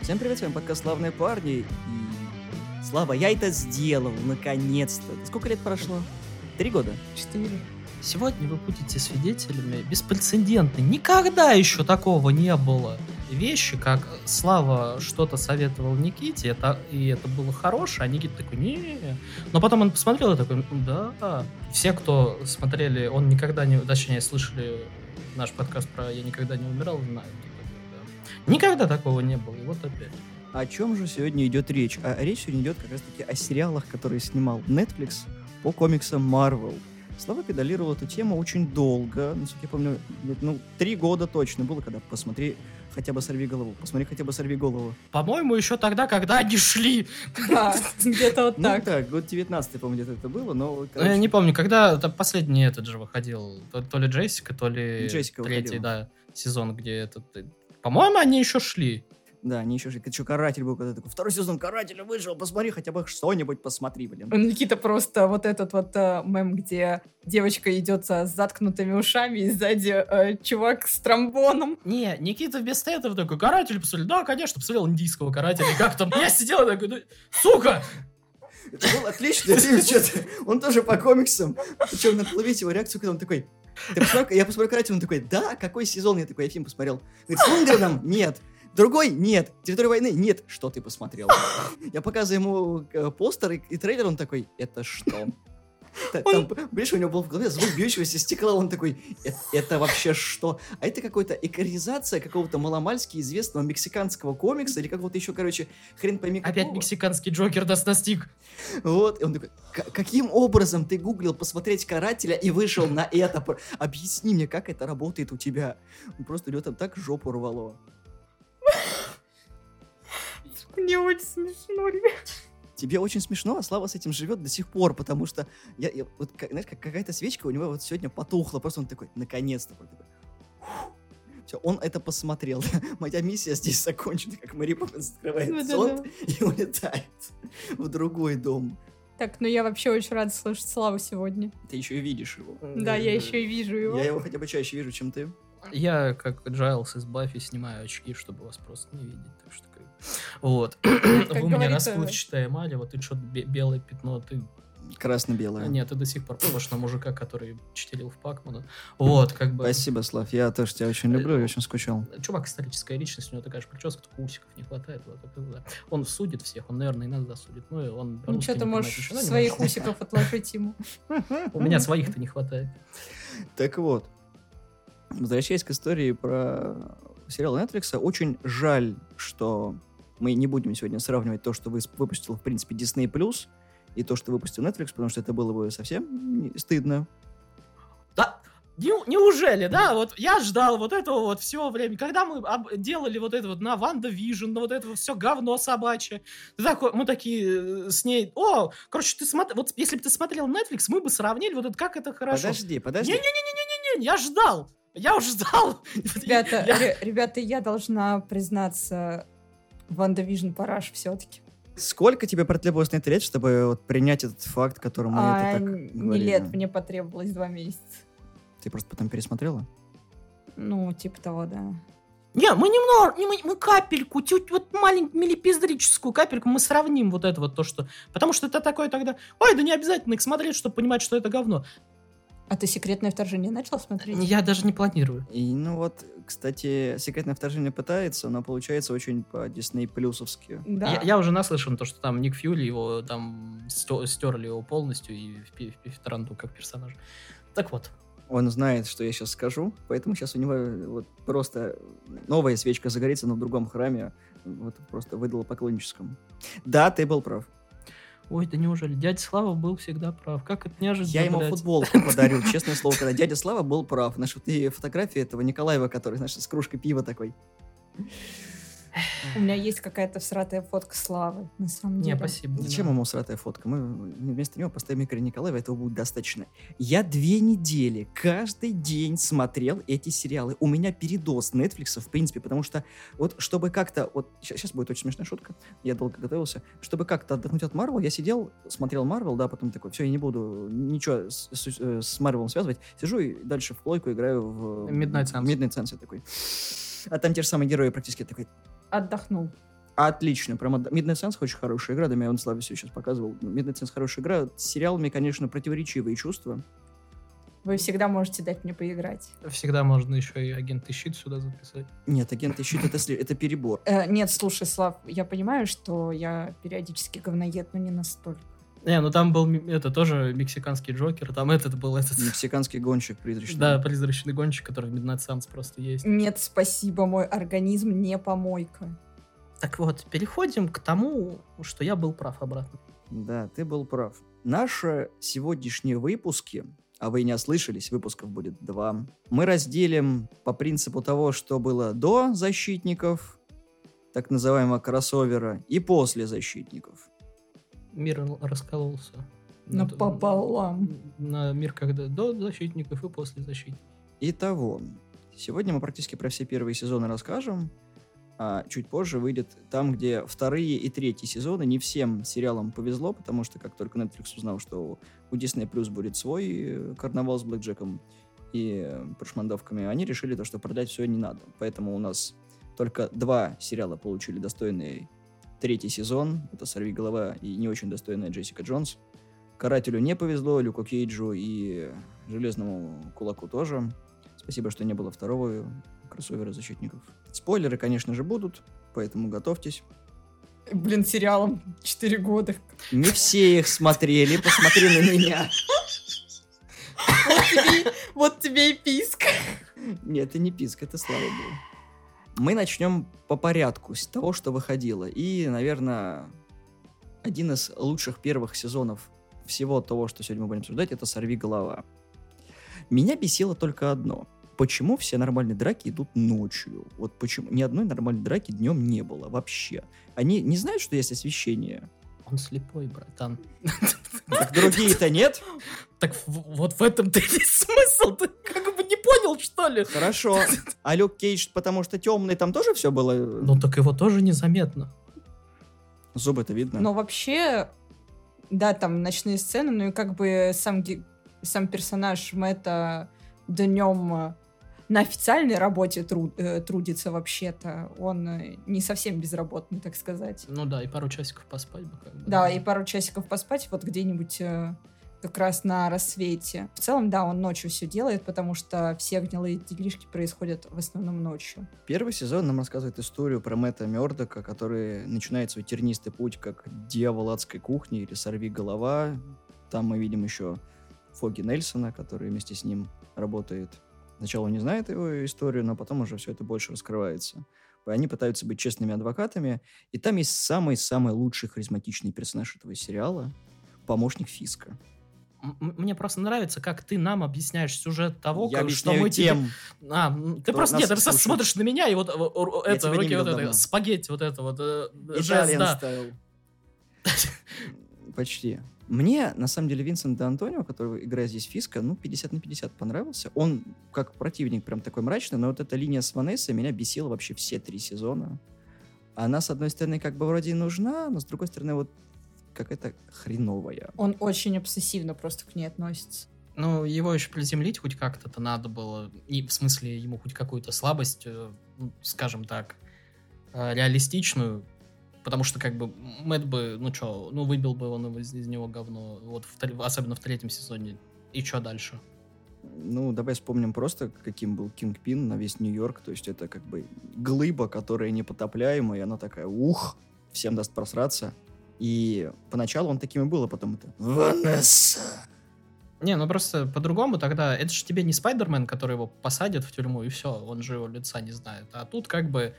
Всем привет, с вами подкаст «Славные парни». И... Слава, я это сделал, наконец-то. Сколько лет прошло? Три года? Четыре. Сегодня вы будете свидетелями беспрецедентной. Никогда еще такого не было. Вещи, как Слава что-то советовал Никите, это, и это было хорошее, а Никита такой, не Но потом он посмотрел и такой, да. Все, кто смотрели, он никогда не, точнее, слышали наш подкаст про «Я никогда не умирал», знают. Никогда такого не было, и вот опять. О чем же сегодня идет речь? А речь сегодня идет как раз-таки о сериалах, которые снимал Netflix по комиксам Marvel. Слава педалировал эту тему очень долго, насколько я помню, ну, три года точно было, когда посмотри хотя бы сорви голову. Посмотри хотя бы сорви голову. По-моему, еще тогда, когда они шли. Да, где-то вот так. Ну так, год 19 помню, где-то это было, но... Короче... Я не помню, когда последний этот же выходил, то, то ли Джессика, то ли Джессика третий, выходила. да, сезон, где этот по-моему, они еще шли. Да, они еще шли. Что, каратель был, когда такой, второй сезон карателя вышел, посмотри, хотя бы что-нибудь посмотри, блин. Никита просто вот этот вот э, мем, где девочка идет с заткнутыми ушами, и сзади э, чувак с тромбоном. Не, Никита вместо этого такой, каратель посмотрел. Да, конечно, посмотрел индийского карателя. Как там? Я сидел такой, ну, сука! Это был отличный фильм, что-то. Он тоже по комиксам. Причем надо ловить его реакцию, когда он такой, ты посмотрел, я посмотрел каратель, он такой, да, какой сезон? Я такой, я фильм посмотрел. Говорит, с Лунгреном? Нет. Другой? Нет. Территория войны? Нет. Что ты посмотрел? Я показываю ему э, постер и, и трейлер, он такой, это что? Там, видишь, у него был в голове звук бьющегося стекла, он такой, это, это вообще что? А это какая-то экранизация какого-то маломальски известного мексиканского комикса или какого-то еще, короче, хрен пойми какого. Опять мексиканский Джокер нас настиг. Вот, и он такой, каким образом ты гуглил посмотреть Карателя и вышел на это? Объясни мне, как это работает у тебя. Он просто идет там так жопу рвало. Мне очень смешно, ребят тебе очень смешно, а Слава с этим живет до сих пор, потому что, я, я вот, как, знаешь, как какая-то свечка у него вот сегодня потухла, просто он такой, наконец-то, такой, все, он это посмотрел. Моя миссия здесь закончена, как Мэри Поппинс открывает зонт да, да. и улетает в другой дом. Так, ну я вообще очень рада слышать Славу сегодня. Ты еще и видишь его. Да, я еще и вижу его. Я его хотя бы чаще вижу, чем ты. Я, как Джайлс из Баффи, снимаю очки, чтобы вас просто не видеть, так что вот. Вы у меня расплывчатая эмаль, вот ты что белое пятно, ты Красно-белое. Нет, ты до сих пор похож на мужика, который чтелил в Пакмана. Вот, как бы... Спасибо, Слав. Я тоже тебя очень люблю и очень скучал. Чувак историческая личность, у него такая же прическа, только усиков не хватает. Вот, это, да. Он судит всех, он, наверное, и нас засудит. Ну, и он ну, что ты можешь своих усиков отложить ему? У меня своих-то не хватает. Так вот, возвращаясь к истории про сериал Netflix, очень жаль, что мы не будем сегодня сравнивать то, что выпустил, в принципе, Disney+, и то, что выпустил Netflix, потому что это было бы совсем стыдно. Да, неужели, да? Вот я ждал вот этого вот все время. Когда мы делали вот это вот на WandaVision, на вот это вот все говно собачье, такой, мы такие э, с ней, о, короче, ты смотри, вот если бы ты смотрел Netflix, мы бы сравнили вот это, как это хорошо. Подожди, подожди. Не-не-не-не-не-не, я ждал. Я уже ждал. Ребята, я... ребята, я должна признаться, WandaVision параша все-таки. Сколько тебе потребовалось на это лет, чтобы вот принять этот факт, которому а, это так Не говорили? лет, мне потребовалось два месяца. Ты просто потом пересмотрела? Ну, типа того, да. Не, мы немного, мы, мы капельку, чуть вот маленькую милипиздрическую капельку мы сравним вот это вот то, что... Потому что это такое тогда... Ой, да не обязательно их смотреть, чтобы понимать, что это говно. А ты «Секретное вторжение» начал смотреть? Я даже не планирую. И, ну вот, кстати, «Секретное вторжение» пытается, но получается очень по Дисней плюсовски. Да. Я, я уже наслышан, то, что там Ник Фьюли, его там стерли его полностью и в Таранту как персонаж. Так вот. Он знает, что я сейчас скажу, поэтому сейчас у него вот просто новая свечка загорится, но в другом храме. Вот просто выдало поклонническому. Да, ты был прав. Ой, да неужели? Дядя Слава был всегда прав. Как это неожиданно, Я ему блядь. футболку подарю, честное слово, когда дядя Слава был прав. Знаешь, вот и фотографии этого Николаева, который, знаешь, с кружкой пива такой. У меня есть какая-то всратая фотка Славы, на самом деле. Не, спасибо. Зачем ему всратая фотка? Мы вместо него поставим Игоря Николаева, этого будет достаточно. Я две недели каждый день смотрел эти сериалы. У меня передоз Netflix, в принципе, потому что вот чтобы как-то... Вот сейчас будет очень смешная шутка, я долго готовился. Чтобы как-то отдохнуть от Марвел, я сидел, смотрел Марвел, да, потом такой, все, я не буду ничего с Марвелом связывать. Сижу и дальше в плойку играю в... Midnight Suns. Midnight Suns я такой. А там те же самые герои практически такой, Отдохнул. Отлично, прям Midnight Suns очень хорошая игра, да, я он Славе сейчас показывал. Midnight Suns хорошая игра. С сериалами, конечно, противоречивые чувства. Вы всегда можете дать мне поиграть. Всегда можно еще и агенты щит сюда записать. Нет, агенты щит это, сли- это перебор. Э, нет, слушай, Слав, я понимаю, что я периодически говноед, но не настолько. Не, ну там был это тоже мексиканский Джокер, там этот был этот... Мексиканский гонщик призрачный. Да, призрачный гонщик, который в Midnight Suns просто есть. Нет, спасибо, мой организм не помойка. Так вот, переходим к тому, что я был прав обратно. Да, ты был прав. Наши сегодняшние выпуски, а вы не ослышались, выпусков будет два, мы разделим по принципу того, что было до защитников, так называемого кроссовера, и после защитников. Мир раскололся. На д- пополам. На мир когда до защитников и после защитников. Итого, сегодня мы практически про все первые сезоны расскажем, а чуть позже выйдет там, где вторые и третьи сезоны. Не всем сериалам повезло, потому что как только Netflix узнал, что у Disney Plus будет свой э, карнавал с Блэк Джеком и прошмандовками, они решили то, что продать все не надо. Поэтому у нас только два сериала получили достойный третий сезон. Это «Сорви голова» и не очень достойная Джессика Джонс. Карателю не повезло, Люку Кейджу и Железному Кулаку тоже. Спасибо, что не было второго кроссовера защитников. Спойлеры, конечно же, будут, поэтому готовьтесь. Блин, сериалом 4 года. Не все их смотрели, посмотри на меня. Вот тебе, вот тебе и писк. Нет, это не писк, это слава богу. Мы начнем по порядку с того, что выходило. И, наверное, один из лучших первых сезонов всего того, что сегодня мы будем обсуждать, это «Сорви голова». Меня бесило только одно. Почему все нормальные драки идут ночью? Вот почему ни одной нормальной драки днем не было вообще. Они не знают, что есть освещение? Он слепой, братан. Так другие-то нет? Так вот в этом-то и смысл. Как не понял, что ли? Хорошо. А Люк Кейдж, потому что темный, там тоже все было? Ну так его тоже незаметно. Зубы-то видно. Но вообще, да, там ночные сцены, ну и как бы сам, сам персонаж Мэтта днем на официальной работе тру- э, трудится вообще-то. Он э, не совсем безработный, так сказать. Ну да, и пару часиков поспать бы как бы. Да, и пару часиков поспать вот где-нибудь э, как раз на рассвете. В целом, да, он ночью все делает, потому что все гнилые делишки происходят в основном ночью. Первый сезон нам рассказывает историю про Мэтта Мёрдока, который начинает свой тернистый путь как дьявол адской кухни или сорви голова. Там мы видим еще Фоги Нельсона, который вместе с ним работает. Сначала он не знает его историю, но потом уже все это больше раскрывается. Они пытаются быть честными адвокатами. И там есть самый-самый лучший харизматичный персонаж этого сериала — помощник Фиска. Мне просто нравится, как ты нам объясняешь сюжет того, Я как- что мы тебе... тем, А, м, ты просто нет, ты просто смотришь на меня и вот э, э, Я это руки вот это спагетти вот это вот э, Итальян да. Почти. Мне, на самом деле, Винсент Де Антонио, который играет здесь Фиска, ну, 50 на 50 понравился. Он, как противник, прям такой мрачный, но вот эта линия с Ванессой меня бесила вообще все три сезона. Она, с одной стороны, как бы вроде и нужна, но с другой стороны, вот какая-то хреновая. Он очень обсессивно просто к ней относится. Ну, его еще приземлить хоть как-то-то надо было. И в смысле, ему хоть какую-то слабость, э, ну, скажем так, э, реалистичную. Потому что, как бы, Мэтт бы, ну что, ну выбил бы он из, из него говно, вот в особенно в третьем сезоне. И что дальше? Ну, давай вспомним просто, каким был Кинг Пин на весь Нью-Йорк. То есть это как бы глыба, которая непотопляемая, и она такая, ух, всем даст просраться. И поначалу он таким и был, а потом это Ванесса. Не, ну просто по-другому тогда. Это же тебе не Спайдермен, который его посадят в тюрьму, и все, он же его лица не знает. А тут как бы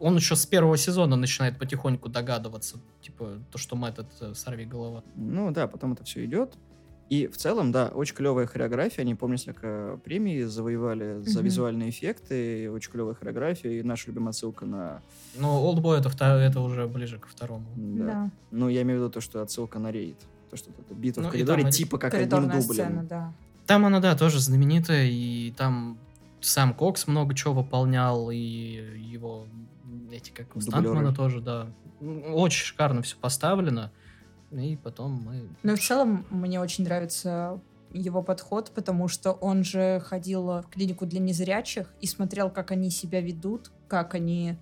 он еще с первого сезона начинает потихоньку догадываться, типа, то, что Мэтт это сорви голова. Ну да, потом это все идет. И в целом, да, очень клевая хореография. Они, помню, несколько премий завоевали за Мгм. визуальные эффекты. Очень клевая хореография. И наша любимая ссылка на... Но Олдбой это, вто- это уже ближе ко второму. Да. Ну, я имею в виду то, что отсылка на рейд. То, что это битва Ну, в коридоре, там типа как одним Коридорная дублем. сцена, да. Там она, да, тоже знаменитая, и там сам Кокс много чего выполнял, и его эти как Дублеры. Стантмана тоже, да. Очень шикарно все поставлено. И потом мы... Ну и в целом мне очень нравится его подход, потому что он же ходил в клинику для незрячих и смотрел, как они себя ведут, как они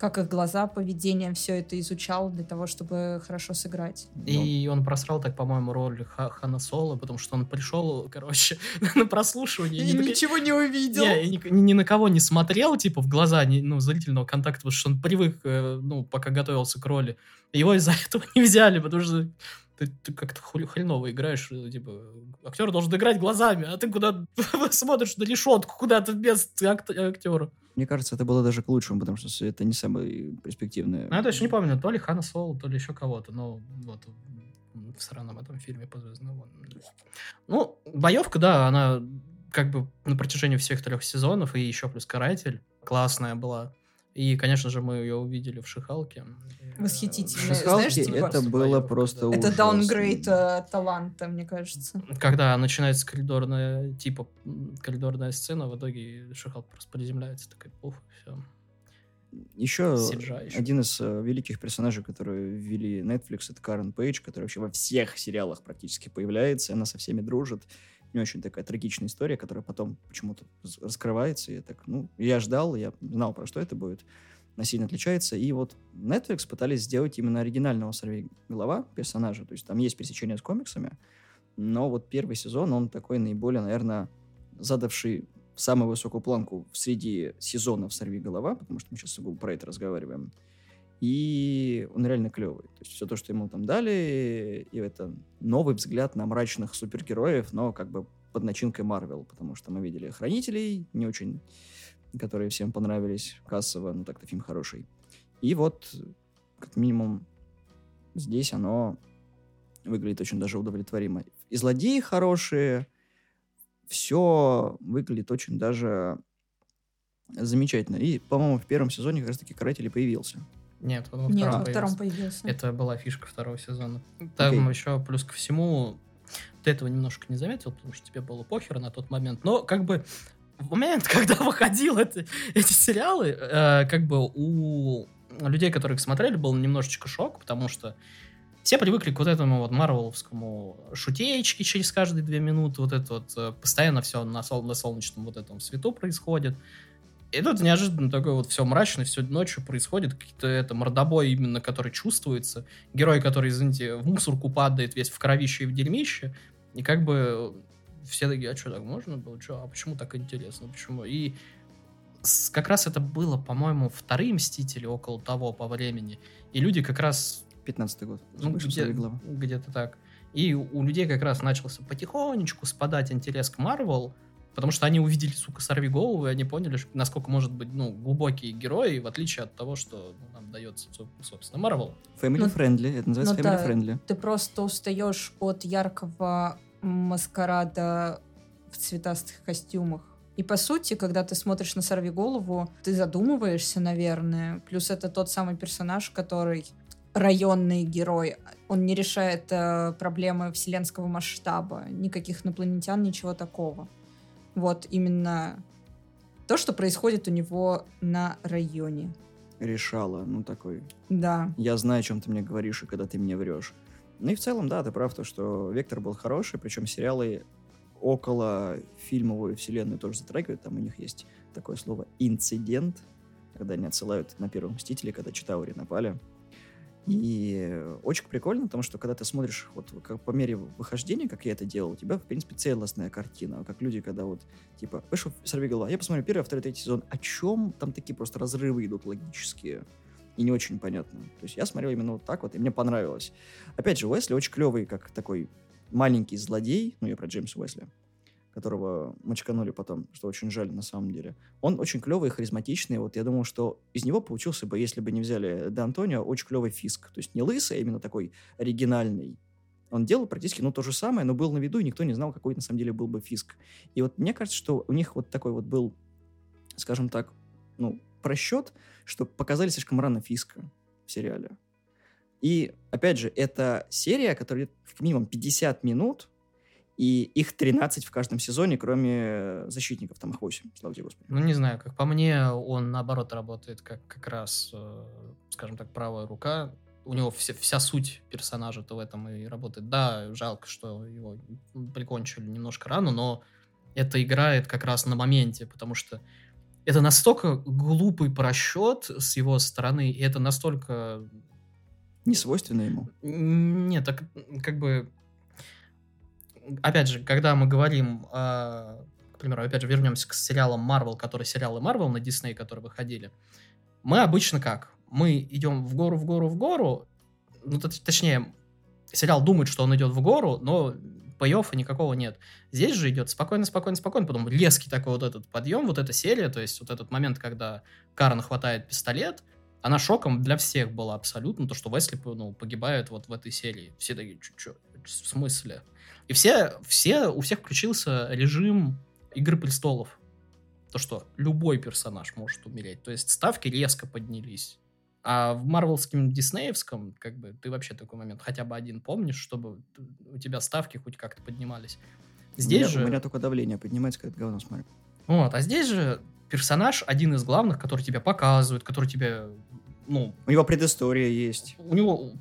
как их глаза, поведение, все это изучал для того, чтобы хорошо сыграть. И он просрал так, по-моему, роль Ха- Хана Соло, потому что он пришел, короче, на прослушивание. И ничего не увидел. Ни, на кого не смотрел, типа, в глаза, ну, зрительного контакта, потому что он привык, э, ну, пока готовился к роли. Его из-за этого не взяли, потому что ты, ты как-то хреново играешь, э, типа, актер должен играть глазами, а ты куда смотришь на решетку куда-то без акт- актера. Мне кажется, это было даже к лучшему, потому что это не самое перспективное. Ну, я точно не помню, то ли Хана Соло, то ли еще кого-то, но вот в сраном этом фильме по. Ну, боевка, да, она как бы на протяжении всех трех сезонов, и еще плюс Каратель классная была. И, конечно же, мы ее увидели в Шихалке. Восхитительная. Шихалки Знаешь, типа, это было боевка, просто да. Это ужасно. даунгрейд э, таланта, мне кажется. Когда начинается коридорная, типа, коридорная сцена, в итоге Шихалка просто приземляется, такая, пуф, все. Еще CGI один из э, великих персонажей, которые ввели Netflix, это Карен Пейдж, который вообще во всех сериалах практически появляется, она со всеми дружит. Не очень такая трагичная история, которая потом почему-то раскрывается. И так, ну, я ждал, я знал, про что это будет. Она сильно отличается. И вот Netflix пытались сделать именно оригинального голова персонажа. То есть там есть пересечение с комиксами, но вот первый сезон, он такой наиболее, наверное, задавший самую высокую планку среди сезонов «Сорви голова», потому что мы сейчас сугубо про это разговариваем. И он реально клевый. То есть все то, что ему там дали, и это новый взгляд на мрачных супергероев, но как бы под начинкой Марвел, потому что мы видели «Хранителей», не очень, которые всем понравились кассово, ну так-то фильм хороший. И вот, как минимум, здесь оно выглядит очень даже удовлетворимо. И злодеи хорошие, все выглядит очень даже замечательно. И, по-моему, в первом сезоне как раз-таки Каратель и появился. Нет, он во Нет, втором во втором появился. Это была фишка второго сезона. Там Окей. еще плюс ко всему, ты этого немножко не заметил, потому что тебе было похер на тот момент. Но как бы в момент, когда выходил это, эти сериалы, э, как бы у людей, которые их смотрели, был немножечко шок, потому что все привыкли к вот этому вот марвеловскому шутеечке через каждые две минуты, вот это вот э, постоянно все на, сол- на солнечном вот этом свету происходит. И тут неожиданно такое вот все мрачно, все ночью происходит, какие-то это мордобой именно, который чувствуется. Герой, который, извините, в мусорку падает весь в кровище и в дерьмище. И как бы все такие, а что, так можно было? Чё? А почему так интересно? Почему? И с- как раз это было, по-моему, вторые Мстители около того по времени. И люди как раз 15 год. ну, где- где-то так. И у людей как раз начался потихонечку спадать интерес к Марвел, потому что они увидели, сука, сорви голову, и они поняли, насколько может быть, ну, глубокие герои, в отличие от того, что ну, нам дается, со- собственно, Марвел. Family Ну, friendly. Это называется ну family да. friendly. Ты просто устаешь от яркого маскарада в цветастых костюмах. И по сути, когда ты смотришь на «Сорви голову», ты задумываешься, наверное. Плюс это тот самый персонаж, который районный герой. Он не решает э, проблемы вселенского масштаба. Никаких инопланетян, ничего такого. Вот именно то, что происходит у него на районе. Решала, ну такой. Да. Я знаю, о чем ты мне говоришь, и когда ты мне врешь. Ну и в целом, да, ты прав, то, что Вектор был хороший, причем сериалы около фильмовой вселенной тоже затрагивают. Там у них есть такое слово «инцидент», когда они отсылают на первого Мстителя, когда Читаури напали. И очень прикольно, потому что когда ты смотришь вот как по мере выхождения, как я это делал, у тебя, в принципе, целостная картина. Как люди, когда вот, типа, вышел «Сорви голова», я посмотрю первый, второй, третий сезон, о чем там такие просто разрывы идут логические и не очень понятно. То есть я смотрел именно вот так вот, и мне понравилось. Опять же, Уэсли очень клевый, как такой маленький злодей, ну я про Джеймса Уэсли, которого мочканули потом, что очень жаль на самом деле. Он очень клевый, харизматичный. Вот я думал, что из него получился бы, если бы не взяли Де Антонио, очень клевый фиск. То есть не лысый, а именно такой оригинальный. Он делал практически ну, то же самое, но был на виду, и никто не знал, какой на самом деле был бы фиск. И вот мне кажется, что у них вот такой вот был, скажем так, ну, просчет, что показали слишком рано фиска в сериале. И, опять же, это серия, которая как минимум 50 минут, и их 13 в каждом сезоне, кроме защитников, там их 8, слава тебе, Господи. Ну, не знаю, как по мне, он наоборот работает как как раз, э, скажем так, правая рука. У него вся, вся суть персонажа-то в этом и работает. Да, жалко, что его прикончили немножко рано, но это играет как раз на моменте, потому что это настолько глупый просчет с его стороны, и это настолько... Не свойственно ему. Нет, так как бы... Опять же, когда мы говорим, э, к примеру, опять же, вернемся к сериалам Marvel, которые сериалы Marvel на Disney, которые выходили, мы обычно как? Мы идем в гору, в гору, в гору, ну, точнее, сериал думает, что он идет в гору, но пей никакого нет. Здесь же идет спокойно, спокойно, спокойно, потом резкий такой вот этот подъем, вот эта серия, то есть вот этот момент, когда Карен хватает пистолет, она шоком для всех была абсолютно, то, что Весли ну, погибает вот в этой серии. Все такие, что, в смысле? И все, все, у всех включился режим Игры Престолов. То, что любой персонаж может умереть. То есть ставки резко поднялись. А в марвелском диснеевском, как бы, ты вообще такой момент хотя бы один помнишь, чтобы у тебя ставки хоть как-то поднимались. Здесь у меня, же... У меня только давление поднимается, когда говно смотрю. Вот, а здесь же персонаж один из главных, который тебя показывает, который тебе, ну... У него предыстория есть. У него...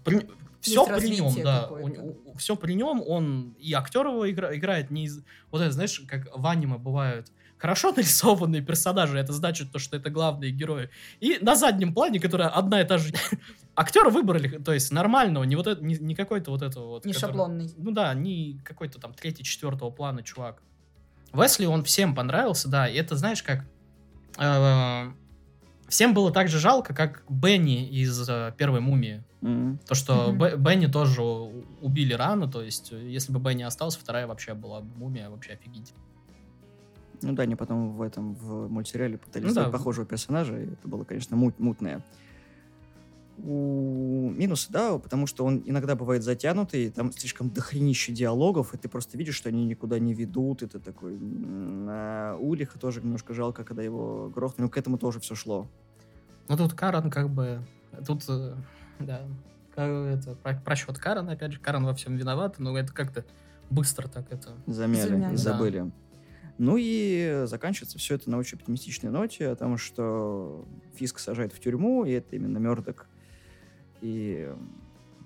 Все при нем, да. У, у, все при нем, он и актер его игра, играет не из... Вот это, знаешь, как в аниме бывают хорошо нарисованные персонажи, это значит то, что это главные герои. И на заднем плане, которая одна и та же... Актера выбрали, то есть нормального, не вот это, не, не какой-то вот этого вот... Не который, шаблонный. Ну да, не какой-то там третий, четвертого плана чувак. Весли, он всем понравился, да, и это, знаешь, как... Э, всем было так же жалко, как Бенни из э, первой мумии. Mm-hmm. То, что mm-hmm. Бенни тоже убили рано, то есть, если бы Бенни остался, вторая вообще была мумия, вообще офигительная. Ну да, они потом в этом, в мультсериале пытались ну, да. похожего персонажа, и это было, конечно, мут, мутное. У... Минусы, да, потому что он иногда бывает затянутый, там слишком дохренище диалогов, и ты просто видишь, что они никуда не ведут, и ты такой... На Улиха тоже немножко жалко, когда его грохнули, но к этому тоже все шло. Ну тут Карен как бы... Тут, э, да, это просчет Карен, опять же, Карен во всем виноват, но это как-то быстро так это... Замяли, Замяли. забыли. Да. Ну и заканчивается все это на очень оптимистичной ноте о том, что Фиск сажает в тюрьму, и это именно Мердок и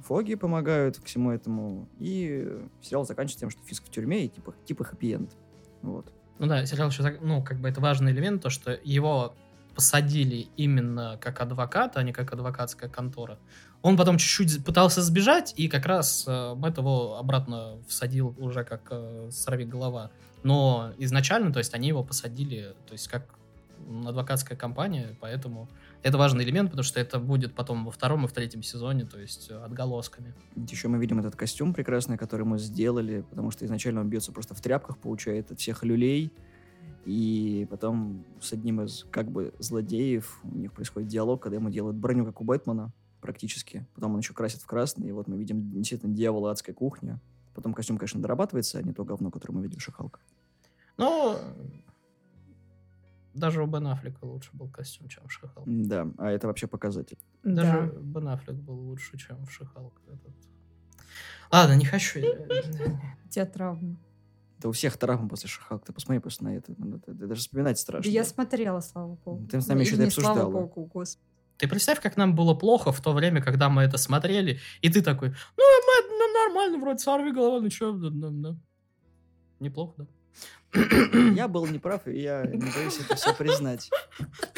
Фоги помогают к всему этому. И сериал заканчивается тем, что Фиск в тюрьме и типа, типа хэппи-энд. Вот. Ну да, сериал еще, ну, как бы это важный элемент, то, что его посадили именно как адвоката, а не как адвокатская контора. Он потом чуть-чуть пытался сбежать, и как раз э, Мэтт его обратно всадил уже как э, сорви голова. Но изначально, то есть они его посадили, то есть как адвокатская компания, поэтому это важный элемент, потому что это будет потом во втором и в третьем сезоне, то есть отголосками. Еще мы видим этот костюм прекрасный, который мы сделали, потому что изначально он бьется просто в тряпках, получает от всех люлей, и потом с одним из как бы злодеев у них происходит диалог, когда ему делают броню, как у Бэтмена, практически. Потом он еще красит в красный, и вот мы видим действительно дьявола адской кухни. Потом костюм, конечно, дорабатывается, а не то говно, которое мы видели в Шихалка. Ну, даже у Бен Аффлека лучше был костюм, чем в Шихалке. Да, а это вообще показатель. Даже да. Бен Аффлек был лучше, чем в Шихалке. Этот... Ладно, не хочу. У тебя травма. Да у всех травма после Шихалка. Ты посмотри просто на это. даже вспоминать страшно. Я смотрела, слава богу. Ты с нами еще это обсуждала. Слава богу, господи. Ты представь, как нам было плохо в то время, когда мы это смотрели, и ты такой, ну, мы, ну нормально, вроде сорви голова, ну что, да, да, да. неплохо, да. Я был неправ, и я не боюсь это все признать.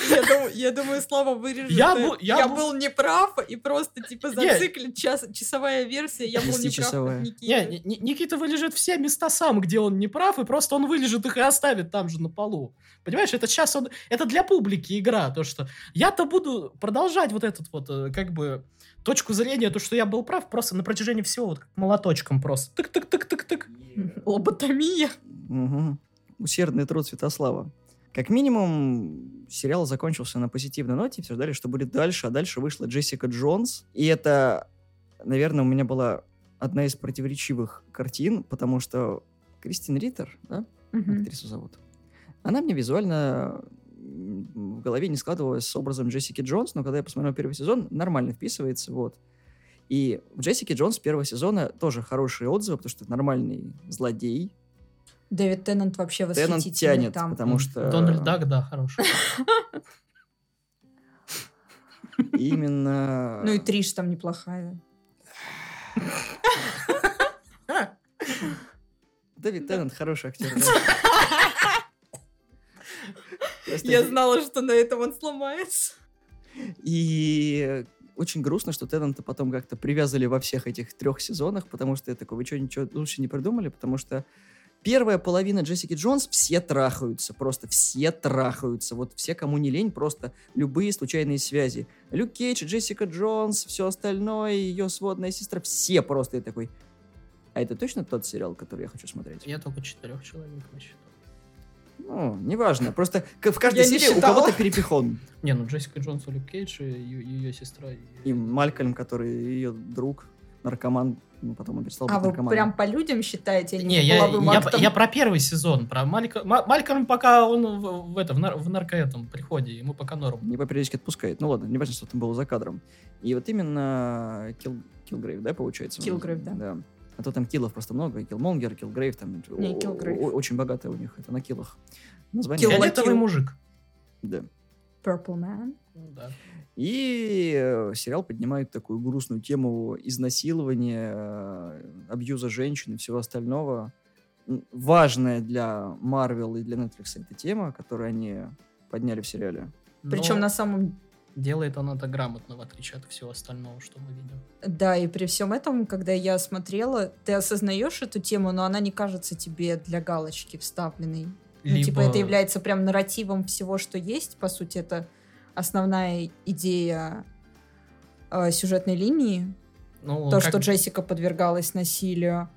Я думаю, я думаю Слава вырежет. Я, был, я, я был... был неправ, и просто, типа, зациклит час, часовая версия, я был неправ, Никита. Не, Никита вылежит все места сам, где он неправ, и просто он вылежит их и оставит там же на полу. Понимаешь, это сейчас он... Это для публики игра, то, что я-то буду продолжать вот этот вот, э, как бы, точку зрения, то, что я был прав, просто на протяжении всего, вот молоточком просто. Тык-тык-тык-тык-тык. Лоботомия. Угу. Усердный труд Святослава. Как минимум, сериал закончился на позитивной ноте, все ждали, что будет дальше, а дальше вышла Джессика Джонс. И это, наверное, у меня была одна из противоречивых картин, потому что Кристин Риттер, да, mm актрису зовут, она мне визуально в голове не складывалась с образом Джессики Джонс, но когда я посмотрел первый сезон, нормально вписывается, вот. И в Джессики Джонс первого сезона тоже хорошие отзывы, потому что это нормальный злодей, Дэвид Теннант вообще восхитительный Теннант тянет, там. потому что... Дональд Дак, да, хороший. Именно... Ну и Триш там неплохая. Дэвид Теннант хороший актер. Просто Я знала, что на этом он сломается. И очень грустно, что Теннанта потом как-то привязали во всех этих трех сезонах, потому что я такой, вы что, ничего лучше не придумали? Потому что первая половина Джессики Джонс все трахаются, просто все трахаются. Вот все, кому не лень, просто любые случайные связи. Люк Кейдж, Джессика Джонс, все остальное, ее сводная сестра, все просто. Я такой, а это точно тот сериал, который я хочу смотреть? Я только четырех человек насчитал. Ну, неважно. Просто в каждой Я серии у кого-то перепихон. Не, ну Джессика Джонс, Люк Кейдж, и ее, сестра. И Малькольм, который ее друг, наркоман, ну, потом он перестал А быть вы наркоманом. прям по людям считаете, а не я, я, я про первый сезон, про Малька, Ма- Малькольм пока он в, в, это, в, нар, в нарко этом приходе, ему пока норм. Не по периодически отпускает. Ну ладно, не важно, что там было за кадром. И вот именно Килл, Киллгрейв, да, получается? Киллгрейв, да. Да. А то там киллов просто много. Киллмонгер, Киллгрейв, там Не, Киллгрейв. очень богатое у них это на киллах. Название. Фиолетовый Килл. мужик. Да. Purple Man. Ну да. И э, сериал поднимает такую грустную тему изнасилования, э, абьюза женщин и всего остального. Важная для Марвел и для Netflix эта тема, которую они подняли в сериале. Причем Но на самом... делает он это грамотно, в отличие от всего остального, что мы видим. Да, и при всем этом, когда я смотрела, ты осознаешь эту тему, но она не кажется тебе для галочки вставленной. Ну, типа, это является прям нарративом всего, что есть. По сути, это основная идея э, сюжетной линии. ну, То, как- что Джессика подвергалась насилию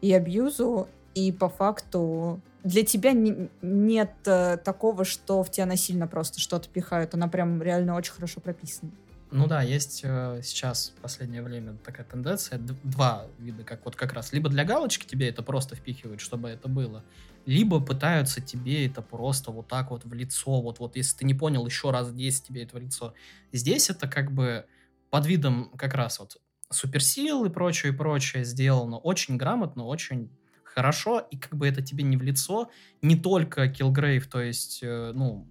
и абьюзу, и по факту для тебя не- нет э, такого, что в тебя насильно просто что-то пихают. Она прям реально очень хорошо прописана. Ну да, есть э, сейчас в последнее время такая тенденция, два вида, как вот как раз, либо для галочки тебе это просто впихивают, чтобы это было, либо пытаются тебе это просто вот так вот в лицо, вот, вот если ты не понял, еще раз 10 тебе это в лицо. Здесь это как бы под видом как раз вот суперсил и прочее, и прочее сделано очень грамотно, очень хорошо, и как бы это тебе не в лицо, не только Киллгрейв, то есть, э, ну,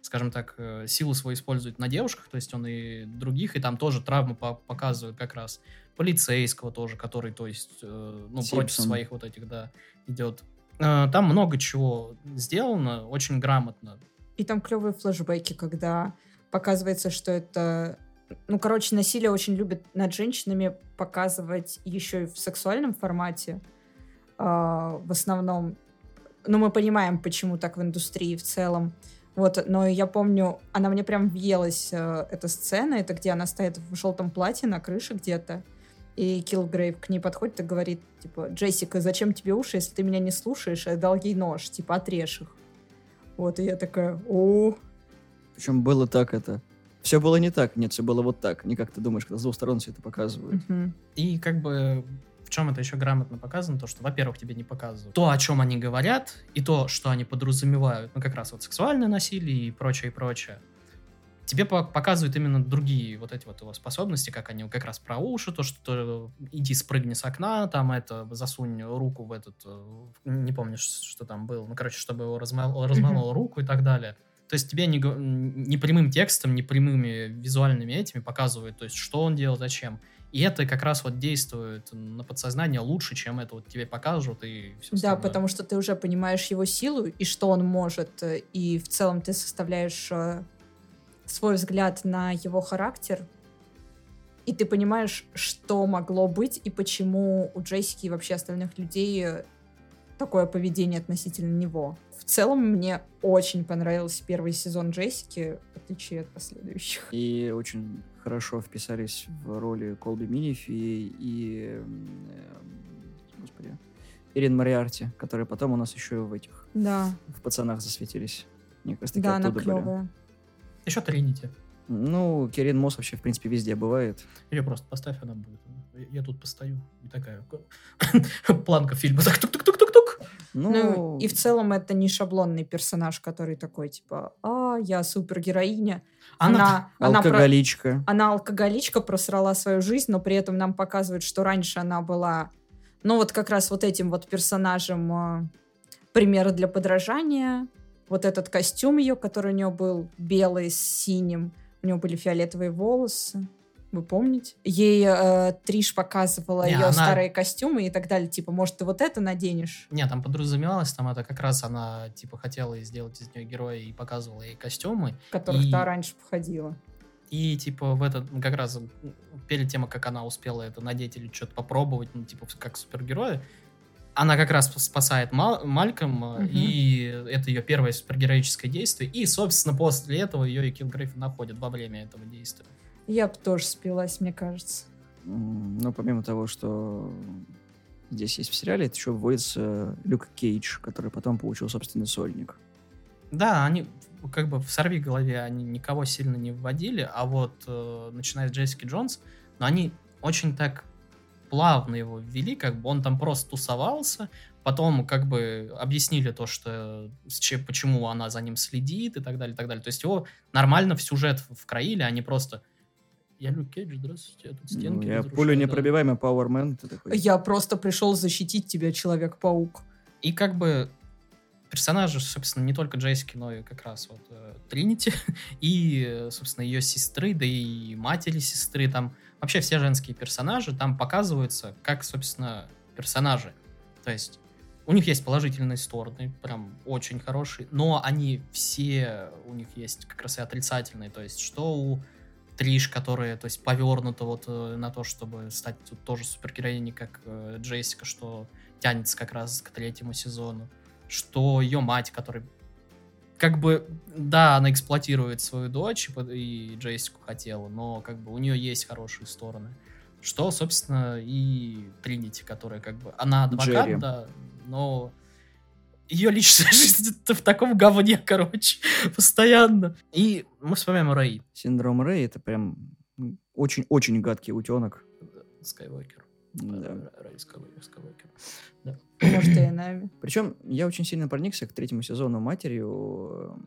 скажем так, э, силу свою использует на девушках, то есть он и других, и там тоже травмы по- показывают как раз полицейского тоже, который, то есть, э, ну, против Симпсон. своих вот этих, да, идет. Э, Там много чего сделано, очень грамотно. И там клевые флешбеки, когда показывается, что это... Ну, короче, насилие очень любят над женщинами показывать еще и в сексуальном формате. А, в основном. Ну, мы понимаем, почему так в индустрии в целом. Вот, но я помню, она мне прям въелась, э, эта сцена, это где она стоит в желтом платье на крыше где-то, и Киллгрейв к ней подходит и говорит, типа, Джессика, зачем тебе уши, если ты меня не слушаешь? Я дал ей нож, типа, отрежь их. Вот, и я такая, о, Причем было так это. Все было не так. Нет, все было вот так. Не как ты думаешь, когда с двух сторон все это показывают. мгм. И как бы чем это еще грамотно показано, то, что, во-первых, тебе не показывают то, о чем они говорят, и то, что они подразумевают, ну, как раз вот сексуальное насилие и прочее, и прочее. Тебе по- показывают именно другие вот эти вот его способности, как они как раз про уши, то, что э, иди спрыгни с окна, там это, засунь руку в этот, э, не помню, что там было, ну, короче, чтобы его размал, размолол руку и так далее. То есть тебе не, не прямым текстом, не прямыми визуальными этими показывают, то есть что он делал, зачем. И это как раз вот действует на подсознание лучше, чем это вот тебе покажут и все Да, потому что ты уже понимаешь его силу и что он может, э, и в целом ты составляешь э, свой взгляд на его характер, и ты понимаешь, что могло быть и почему у Джессики и вообще остальных людей э, такое поведение относительно него. В целом мне очень понравился первый сезон Джессики, в отличие от последующих. И очень хорошо вписались в роли Колби Минифи и... э, Господи. Ирин Мариарти, которые потом у нас еще и в этих, Да, в пацанах засветились. Мне кажется, да, она оттуда были. клевая. Еще Тринити. Ну, Кирин Мосс вообще, в принципе, везде бывает. Или просто поставь, она будет. Я тут постою. И такая планка фильма. Так тук-тук-тук-тук-тук. Ну, Ну, и в целом это не шаблонный персонаж, который такой, типа, а, я супергероиня. Она... Она, она, про- алкоголичка. она алкоголичка, просрала свою жизнь, но при этом нам показывают, что раньше она была, ну, вот как раз вот этим вот персонажем э, примера для подражания. Вот этот костюм ее, который у нее был белый с синим, у нее были фиолетовые волосы. Вы помните? Ей э, Триш показывала Не, ее она- старые костюмы и так далее. Типа, может, ты вот это наденешь? Не, там подразумевалось, там это как раз она, типа, хотела сделать из нее героя и показывала ей костюмы. Которых И- та раньше походила. И, типа, в этот, ну, как раз перед тем, как она успела это надеть или что-то попробовать, ну, типа, как супергероя, она как раз спасает Мал- Малькольма, Мгм. и это ее первое супергероическое действие. И, собственно, после этого ее и Килгрейв находят во время этого действия. Я бы тоже спилась, мне кажется. Ну, помимо того, что здесь есть в сериале, это еще вводится Люк Кейдж, который потом получил собственный сольник. Да, они как бы в «Сорви голове» они никого сильно не вводили, а вот э, начиная с Джессики Джонс, но они очень так плавно его ввели, как бы он там просто тусовался, потом как бы объяснили то, что с чем, почему она за ним следит и так далее, и так далее. То есть его нормально в сюжет вкроили, а не просто я Люк Кейдж, здравствуйте, я тут Ну, стенки я разрушаю, пулю да». непробиваемый Пауэрмен. Ты такой... Я просто пришел защитить тебя, Человек-паук. И как бы персонажи, собственно, не только Джессики, но и как раз вот э, Тринити и, э, собственно, ее сестры, да и матери сестры, там вообще все женские персонажи там показываются как, собственно, персонажи. То есть у них есть положительные стороны, прям очень хорошие, но они все, у них есть как раз и отрицательные, то есть что у Триш, которая, то есть, повернута вот э, на то, чтобы стать тут тоже супергероиней, как э, Джессика, что тянется как раз к третьему сезону, что ее мать, которая как бы, да, она эксплуатирует свою дочь и Джессику хотела, но как бы у нее есть хорошие стороны. Что, собственно, и Тринити, которая как бы, она адвокат, Джерри. да, но ее личная жизнь в таком говне, короче, постоянно. И мы вспоминаем Рэй Синдром Рэй это прям очень-очень гадкий утенок. Скайуокер. Да. Рэй Скайуокер. Скайуокер. Может, и нами. Причем я очень сильно проникся к третьему сезону матерью,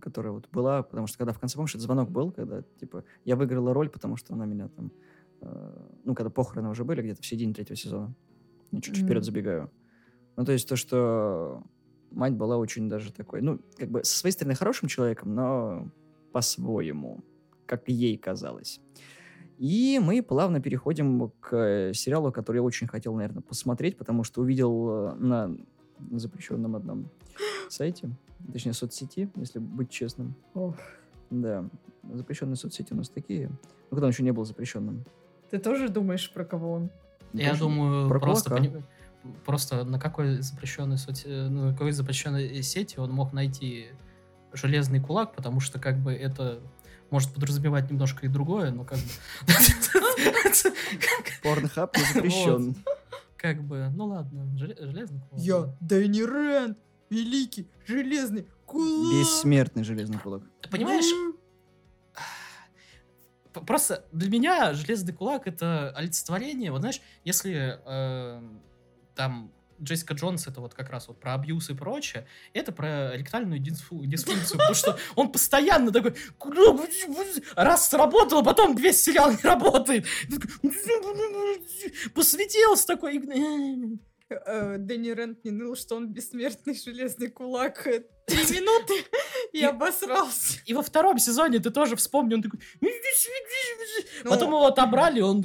которая вот была, потому что когда в конце, помнишь, этот звонок был, когда, типа, я выиграла роль, потому что она меня там, э, ну, когда похороны уже были, где-то в середине третьего сезона. Я чуть-чуть вперед забегаю. Ну, то есть то, что мать была очень даже такой, ну, как бы со своей стороны хорошим человеком, но по-своему, как ей казалось. И мы плавно переходим к сериалу, который я очень хотел, наверное, посмотреть, потому что увидел э, на запрещенном одном сайте, точнее, соцсети, если быть честным. Ох. Да, запрещенные соцсети у нас такие. Ну, когда он еще не был запрещенным. Ты тоже думаешь, про кого он? Я тоже думаю, про просто, кулака. пони- просто на какой запрещенной соци... на какой запрещенной сети он мог найти железный кулак, потому что как бы это может подразумевать немножко и другое, но как бы... Порнхаб не запрещен. Как бы, ну ладно, желе- железный кулак. да. Дэнни Рэнд, великий железный кулак. Бессмертный железный кулак. Ты понимаешь, просто для меня железный кулак это олицетворение. Вот знаешь, если э, там Джессика Джонс это вот как раз вот про абьюз и прочее, это про ректальную дисфу- дисфункцию, потому что он постоянно такой, раз сработало, потом весь сериал не работает. Посветился такой. Э, Дэнни Рэнд не ныл, что он бессмертный железный кулак. Э, Три минуты и обосрался. И во втором сезоне ты тоже вспомнил, он такой... Ну, Потом его отобрали, он...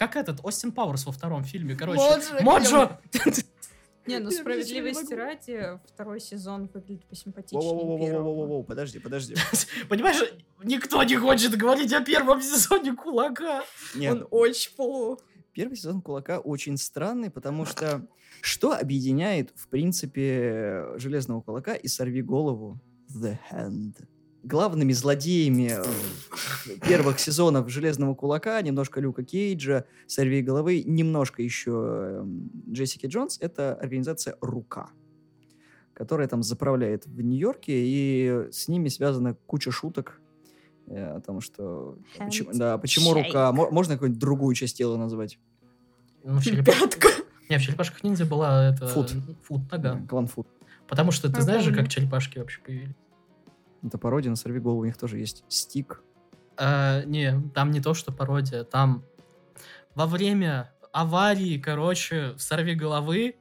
Как этот, Остин Пауэрс во втором фильме, короче. Моджо. Не, ну справедливости ради, второй сезон выглядит посимпатичнее подожди, подожди. Понимаешь, никто не хочет говорить о первом сезоне Кулака. Нет, Он очень плохо. Первый сезон Кулака очень странный, потому что что объединяет, в принципе, Железного Кулака и Сорви Голову The Hand? Главными злодеями э, первых сезонов Железного Кулака, немножко Люка Кейджа, Сорви Головы, немножко еще эм, Джессики Джонс, это организация Рука, которая там заправляет в Нью-Йорке, и с ними связана куча шуток э, о том, что... Почему, да, почему Shake. рука? Мо- Можно какую-нибудь другую часть тела назвать? Ну. Пятка. Не, в черепашках ниндзя была это... Фут. Фут, нога. Клан Фуд. Потому что ты знаешь же, как черепашки вообще появились? Это пародия на Сорви Голову, у них тоже есть стик. А, не, там не то, что пародия, там во время аварии, короче, в сорви головы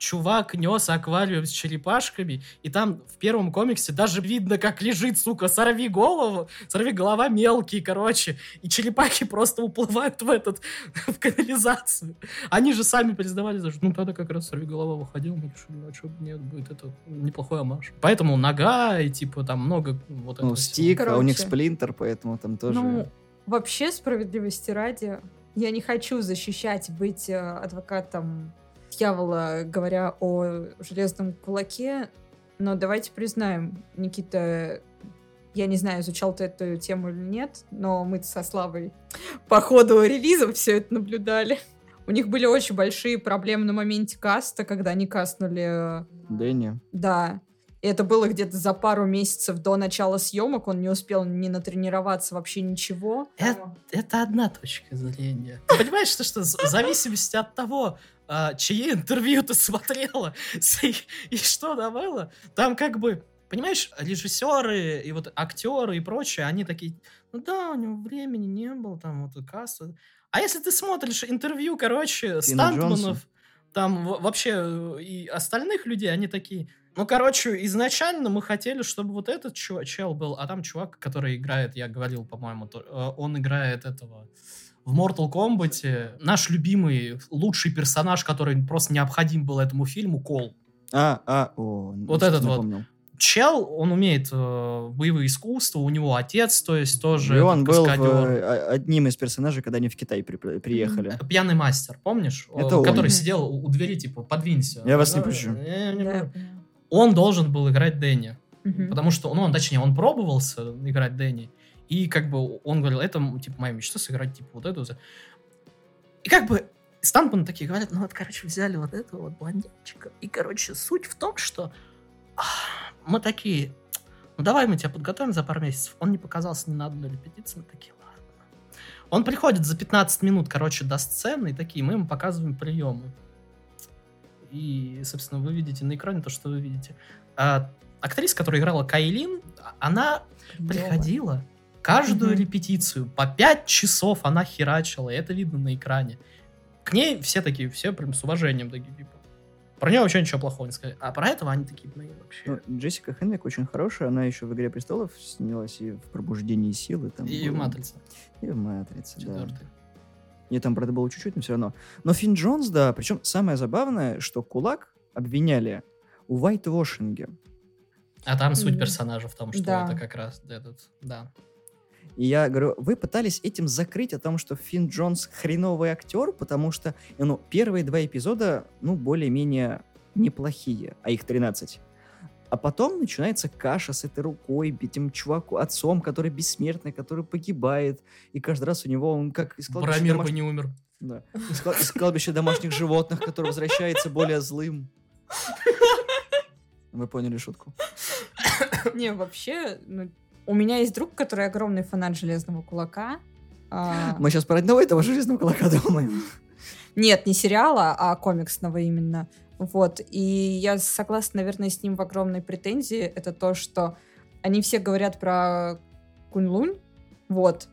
чувак нес аквариум с черепашками, и там в первом комиксе даже видно, как лежит, сука, сорви голову, сорви голова мелкий, короче, и черепахи просто уплывают в этот, в канализацию. Они же сами признавали, что ну тогда как раз сорви голова выходил, мы решили, ну а что нет, будет это неплохой амаш. Поэтому нога и типа там много вот этого Ну, всего. стик, а у них сплинтер, поэтому там тоже... Ну, вообще, справедливости ради, я не хочу защищать, быть э, адвокатом дьявола, говоря о железном кулаке, но давайте признаем, Никита, я не знаю, изучал ты эту тему или нет, но мы со Славой по ходу релиза все это наблюдали. У них были очень большие проблемы на моменте каста, когда они кастнули э, Дэнни. да. И это было где-то за пару месяцев до начала съемок. Он не успел ни натренироваться вообще ничего. Это, это одна точка зрения. Ты понимаешь, что, что в зависимости от того, а, чьи интервью ты смотрела и, и что было, там как бы, понимаешь, режиссеры и вот актеры и прочее, они такие, ну да, у него времени не было, там вот касса. А если ты смотришь интервью, короче, стантманов, там вообще э, и остальных людей, они такие, ну, короче, изначально мы хотели, чтобы вот этот чел был, а там чувак, который играет, я говорил, по-моему, э, он играет этого в Mortal Kombat, наш любимый, лучший персонаж, который просто необходим был этому фильму, Кол. А, а, о, Вот этот вот. Чел, он умеет э, боевые искусства, у него отец, то есть тоже И он был в, э, одним из персонажей, когда они в Китай при- приехали. Пьяный мастер, помнишь? Это Э, он. Который сидел у двери, типа, подвинься. Я вас не пущу. Он должен был играть Дэнни. Потому что, ну, он, точнее, он пробовался играть Дэнни, и как бы он говорил, это, типа, моя мечта сыграть, типа, вот эту. И как бы Станпан такие говорят, ну вот, короче, взяли вот этого вот блондинчика, и, короче, суть в том, что а, мы такие, ну давай мы тебя подготовим за пару месяцев. Он не показался ни на одной репетиции, мы такие, ладно. Он приходит за 15 минут, короче, до сцены, и такие, мы ему показываем приемы. И, собственно, вы видите на экране то, что вы видите. А актриса, которая играла Кайлин, она приходила каждую Мгм. репетицию. По 5 часов она херачила, и это видно на экране. К ней все такие, все прям с уважением такие, типа. Про нее вообще ничего плохого не сказали. А про этого они такие, блин, вообще. Ну, Джессика Хенвик очень хорошая, она еще в «Игре престолов» снялась и в «Пробуждении силы». Там И в было. Матрице, И в «Матрице», да. четвертый. Мне там, правда, было чуть-чуть, но все равно. Но Финн Джонс, да, причем самое забавное, что Кулак обвиняли у Вайтвошинге. А там суть персонажа в том, что Да. это как раз этот, да. И я говорю, вы пытались этим закрыть о том, что Финн Джонс хреновый актер, потому что, ну, первые два эпизода, ну, более-менее неплохие, а их 13. А потом начинается каша с этой рукой, этим чуваку, отцом, который бессмертный, который погибает. И каждый раз у него он как из кладбища, Брамир домаш- бы не умер. Да. из кла- из кладбища домашних животных, который возвращается более злым. Вы поняли шутку? Не, вообще, ну, у меня есть друг, который огромный фанат Железного Кулака. А, Мы сейчас про одного этого железного кулака думаем. Нет, не сериала, а комиксного именно. Вот. И я согласна, наверное, с ним в огромной претензии. Это то, что они все говорят про Кунь-Лунь. Вот.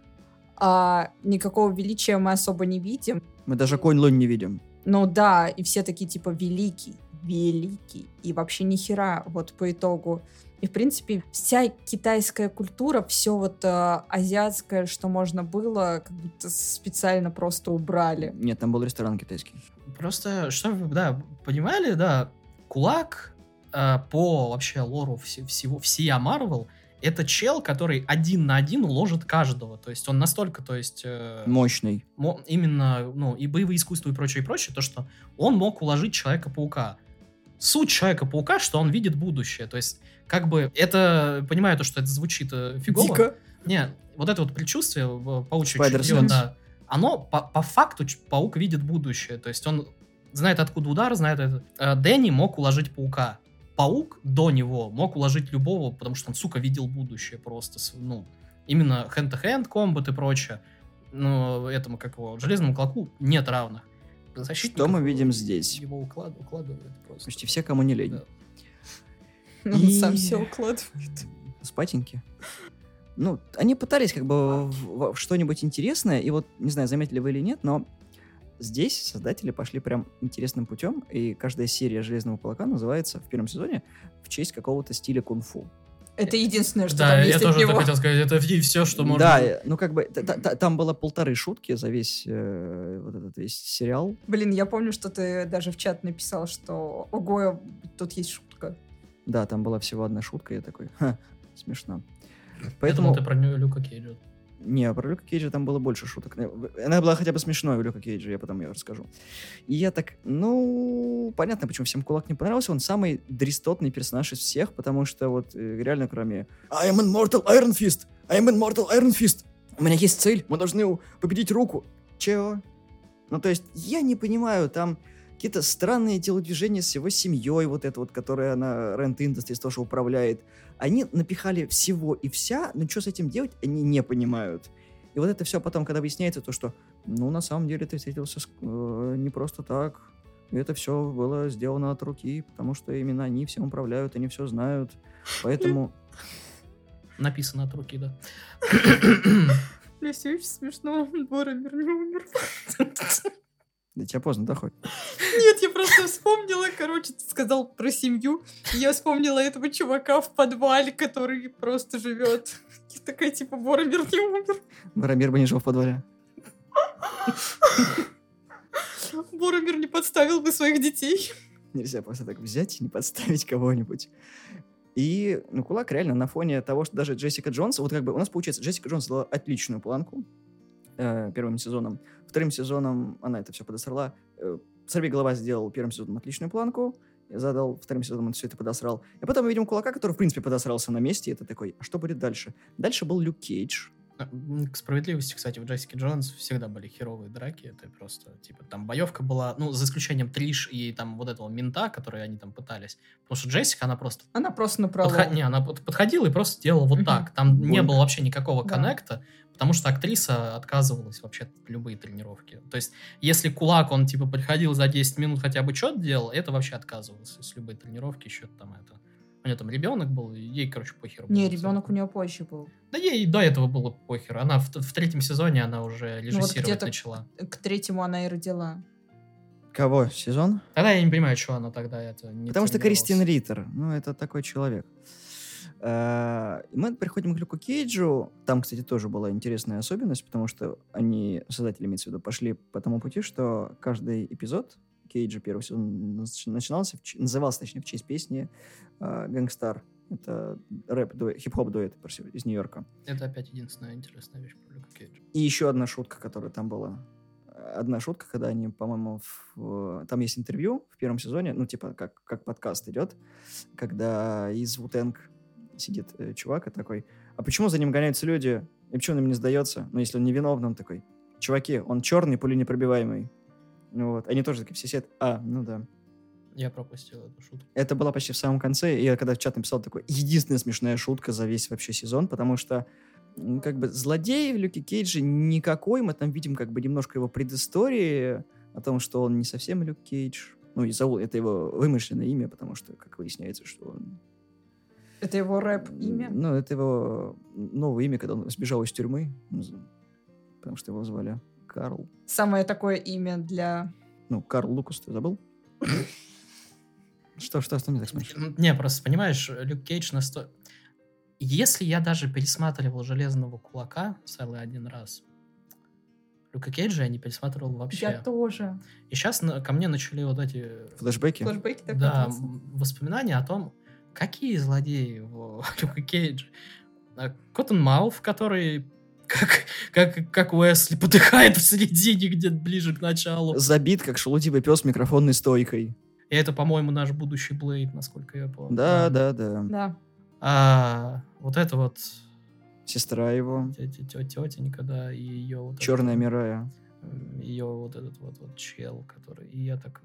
А никакого величия мы особо не видим. Мы даже конь лунь не видим. Ну да, и все такие типа великий, великий. И вообще ни хера вот по итогу. И, в принципе, вся китайская культура, все вот э, азиатское, что можно было, как будто специально просто убрали. Нет, там был ресторан китайский. Просто, что вы, да, понимали, да, Кулак э, по вообще лору все- всего, всея Марвел, это чел, который один на один уложит каждого. То есть он настолько, то есть... э, Мощный. мо- именно, ну, и боевые искусства и прочее, и прочее, то, что он мог уложить Человека-паука. Суть Человека-паука, что он видит будущее. То есть, как бы, это, понимаю то, что это звучит э, фигово. Не, вот это вот предчувствие, в паучье чутье, да, оно по, по факту паук видит будущее. То есть он знает, откуда удар, знает это. Э, Дэнни мог уложить паука. Паук до него мог уложить любого, потому что он, сука, видел будущее просто. Ну, именно hand-to-hand комбат и прочее. Ну, этому, как его, железному клоку нет равных. Что мы видим здесь? Его уклад- укладывают просто. Почти все, кому не лень. Да. Он И- сам все укладывает. Спатеньки. Ну, они пытались как бы в, в что-нибудь интересное, и вот, не знаю, заметили вы или нет, но здесь создатели пошли прям интересным путем, и каждая серия «Железного кулака» называется в первом сезоне в честь какого-то стиля кунг-фу. Это единственное, что Да, там я есть от тоже него. это хотел сказать. Это все, что можно... Да, ну как бы та- та- та- там было полторы шутки за весь э, вот этот весь сериал. Блин, я помню, что ты даже в чат написал, что ого, тут есть шутка. Да, там была всего одна шутка, я такой, ха, смешно. Я Поэтому... думал, ты про нее Люка Кейджа. Не, про Люка Кейджа там было больше шуток. Э, Она была хотя бы смешной у Люка Кейджа, я потом ее расскажу. И я так, ну, понятно, почему всем Кулак не понравился. Он самый дристотный персонаж из всех, потому что вот э, реально кроме I am immortal Iron Fist! I am immortal Iron Fist! У меня есть цель, мы должны победить руку. Чего? Ну, то есть, я не понимаю, там какие-то странные телодвижения с его семьей, вот это вот, которая она Rent Industries тоже управляет. Они напихали всего и вся, но что с этим делать, они не понимают. И вот это все потом, когда выясняется то, что, ну, на самом деле ты встретился с- э, не просто так. И это все было сделано от руки, потому что именно они всем управляют, они все знают. Поэтому... Написано от руки, да. Мне все еще смешно, Боромир не умер. До тебя поздно доходит. Нет, я просто вспомнила, короче, ты сказал про семью. и Я вспомнила этого чувака в подвале, который просто живет. Я такая, типа, Боромир не умер. Барамир бы не жил в подвале. Боромир не подставил бы своих детей. Нельзя просто так взять и не подставить кого-нибудь. И, ну, Кулак реально на фоне того, что даже Джессика Джонс, вот как бы у нас получается, Джессика Джонс дала отличную планку э, первым сезоном. Вторым сезоном она это все подосрала. Э, Сорви голова сделал первым сезоном отличную планку. Я задал вторым сезоном он все это подосрал. И потом мы видим Кулака, который, в принципе, подосрался на месте. И это такой, а что будет дальше? Дальше был Люк Кейдж. М, К справедливости, кстати, в Джессике Джонс всегда были херовые драки. Это просто, типа, там боевка была, ну, за исключением Триш и там вот этого мента, который они там пытались. Потому что Джессика, она просто Она просто направо. подход- не, она под- подходила и просто делала вот так. Там не Больно. было вообще никакого Да. коннекта, потому что актриса отказывалась вообще от любые тренировки. То есть, если кулак, он типа приходил за 10 минут хотя бы что-то делал, это вообще отказывался с любой тренировки, еще там это. У нее там ребенок был, и ей, короче, похер. Не, было ребенок у нее позже был. Да ей до этого было похер. Она в, в третьем сезоне она уже режиссировать Ну где-то- начала. К третьему она и родила. Кого? Сезон? Тогда я не понимаю, что она тогда это не Потому что. Кристин Риттер, ну, это такой человек. Э, Мы приходим к Люку Кейджу. Там, кстати, тоже была интересная особенность, потому что они, создатели, имеется в виду, пошли по тому пути, что каждый эпизод Кейджа первого сезона нач- начинался, назывался, точнее, в честь песни э, «Гэнгстар». Это рэп, дуэ- хип-хоп дуэт из Нью-Йорка. Это опять единственная интересная вещь про Люка Кейджа. И еще одна шутка, которая там была. Одна шутка, когда они, по-моему, в- там есть интервью в первом сезоне, ну, типа, как, как подкаст идет, когда из Вутенг сидит э, чувак и такой, а почему за ним гоняются люди, и почему он им не сдается? Ну, если он невиновный, он такой, чуваки, он черный, пуленепробиваемый. Ну вот, они тоже такие все сидят, а, ну да. Я пропустил эту шутку. Это было почти в самом конце, и я когда в чат написал такой, единственная смешная шутка за весь вообще сезон, потому что м, как бы злодей в Люке Кейджи никакой, мы там видим как бы немножко его предыстории о том, что он не совсем Люк Кейдж. Ну, и зовут, это его вымышленное имя, потому что, как выясняется, что он... Это его рэп-имя? Ну, это его новое имя, когда он сбежал из тюрьмы, ну, потому что его звали Карл. Самое такое имя для... Ну, Карл Лукас, ты забыл? Что, что, что мне так смотришь? Ну, Не, просто понимаешь, Люк Кейдж насто... Если я даже пересматривал «Железного кулака» целый один раз, Люка Кейджа я не пересматривал вообще. Я тоже. И сейчас ко мне начали вот эти Флэшбэки? Флэшбэки так да, воспоминания о том, какие злодеи в Люка Кейджа. Коттон Мауф, который как, как, как Уэсли потыхает в середине, где ближе к началу. Забит, как шелудивый пес микрофонной стойкой. И это, по-моему, наш будущий Блейд, насколько я помню. Да, да, да. Да. А вот это вот Сестра его. тетенька, да, и ее вот Черная этот, Мирая. ее вот этот вот, вот чел, который, и я так,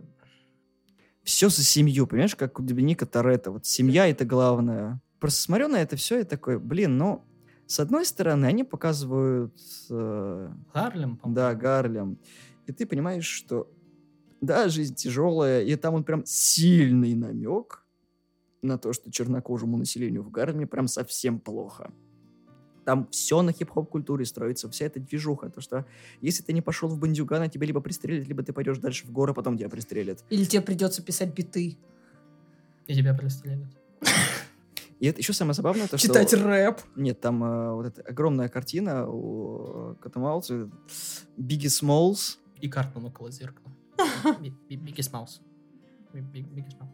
Все за семью, понимаешь, как у Доминика Торетто. Вот семья это главное. Просто смотрю на это все и такой, блин, ну, с одной стороны, они показывают, э, Гарлем, по-моему. да, Гарлем, и ты понимаешь, что да, жизнь тяжелая, и там он прям сильный намек на то, что чернокожему населению в Гарлеме прям совсем плохо. Там все на хип-хоп культуре строится, вся эта движуха. То, что если ты не пошел в бандюгана, тебя либо пристрелят, либо ты пойдешь дальше в горы, потом тебя пристрелят. Или тебе придется писать биты. И тебя пристрелят. И это еще самое забавное, то, Читать что... рэп. Нет, там э, вот эта огромная картина у Катамауца, Бигги Смолс. И Картман около зеркала. Biggie Smalls.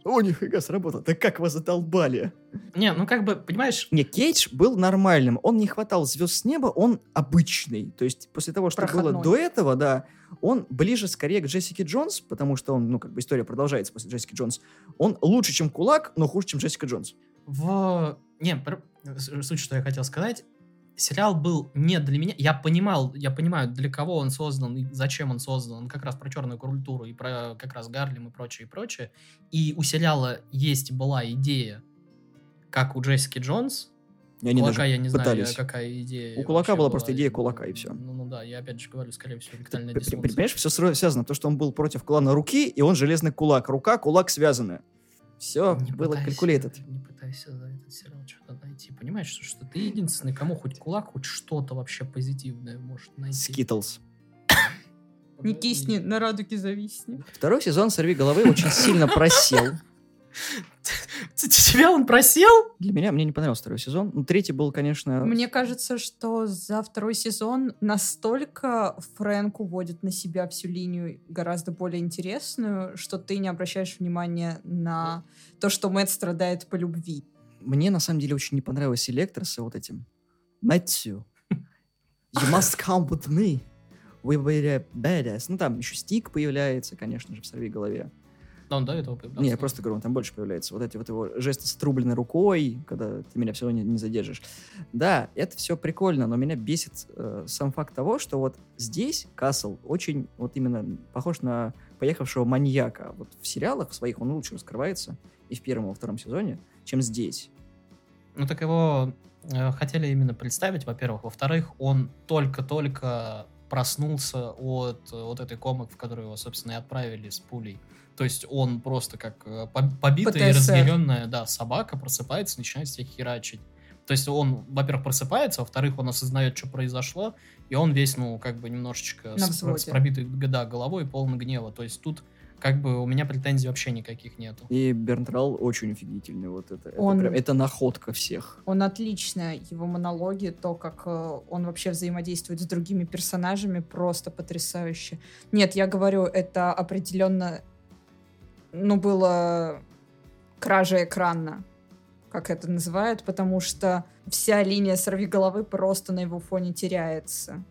О, нифига, сработало. Да как вас задолбали? Не, ну как бы, понимаешь, Не, Кейдж был нормальным. Он не хватал звезд с неба, он обычный. То есть после того, что было Проходной. до этого, да, он ближе скорее к Джессике Джонс, потому что он, ну, как бы история продолжается после Джессики Джонс. Он лучше, чем Кулак, но хуже, чем Джессика Джонс. в... Не, суть, что я хотел сказать. Сериал был не для меня. Я понимал, я понимаю, для кого он создан и зачем он создан. Он как раз про черную культуру и про как раз Гарлем и прочее, и прочее. И у сериала есть была идея, как у Джессики Джонс. И они Кулака я не знаю, пытались. я- какая идея. У Кулака вообще была просто идея Кулака, и всё. Ну, ну да, я опять же говорю, скорее всего, Ты п- дисфункция. Понимаешь, все связано. То, что он был против клана Руки, и он железный кулак. Рука, кулак связаны. Все Не было пытайся-. Не пытайся за этот сериал что-то найти. Понимаешь, что, что ты единственный, кому хоть кулак, хоть что-то вообще позитивное может найти. Skittles. Не кисни, на радуге зависни. Второй сезон «Сорви головы» очень сильно просел. Тебя он просел? Для меня, мне не понравился второй сезон. Ну, третий был, конечно... Мне кажется, что за второй сезон настолько Фрэнк уводит на себя всю линию гораздо более интересную, что ты не обращаешь внимания на то, что Мэтт страдает по любви. Мне, на самом деле, очень не понравилось Электроса вот этим. Мэтью. You must come with me. We were badass. Ну, там еще Стик появляется, конечно же, в «Сорви голове». Да, он до этого появлялся. Не, я просто говорю, он там больше появляется. Вот эти вот его жесты с трубленной рукой, когда ты меня все равно не, не задержишь. Да, это все прикольно, но меня бесит э, сам факт того, что вот здесь Касл очень вот именно похож на поехавшего маньяка. Вот в сериалах своих он лучше раскрывается и в первом, и во втором сезоне, чем здесь. Ну так его э, хотели именно представить, во-первых. Во-вторых, он только-только проснулся от э, вот этой комок, в которую его, собственно, и отправили с пулей. То есть он просто как э, поб- побитая и ПТСР. разъяренная, да, собака просыпается, начинает всех херачить. То есть он, во-первых, просыпается, во-вторых, он осознает, что произошло, и он весь, ну, как бы немножечко На с, с пробитой да, головой, полный гнева. То есть тут как бы у меня претензий вообще никаких нету. И Бернтрал очень офигительный. Вот это, это, Он- прям- это находка всех. Он отлично, его монологи, то, как э, он вообще взаимодействует с другими персонажами, просто потрясающе. Нет, я говорю, это определенно, ну, было кража экрана, как это называют, потому что вся линия сорви головы просто на его фоне теряется.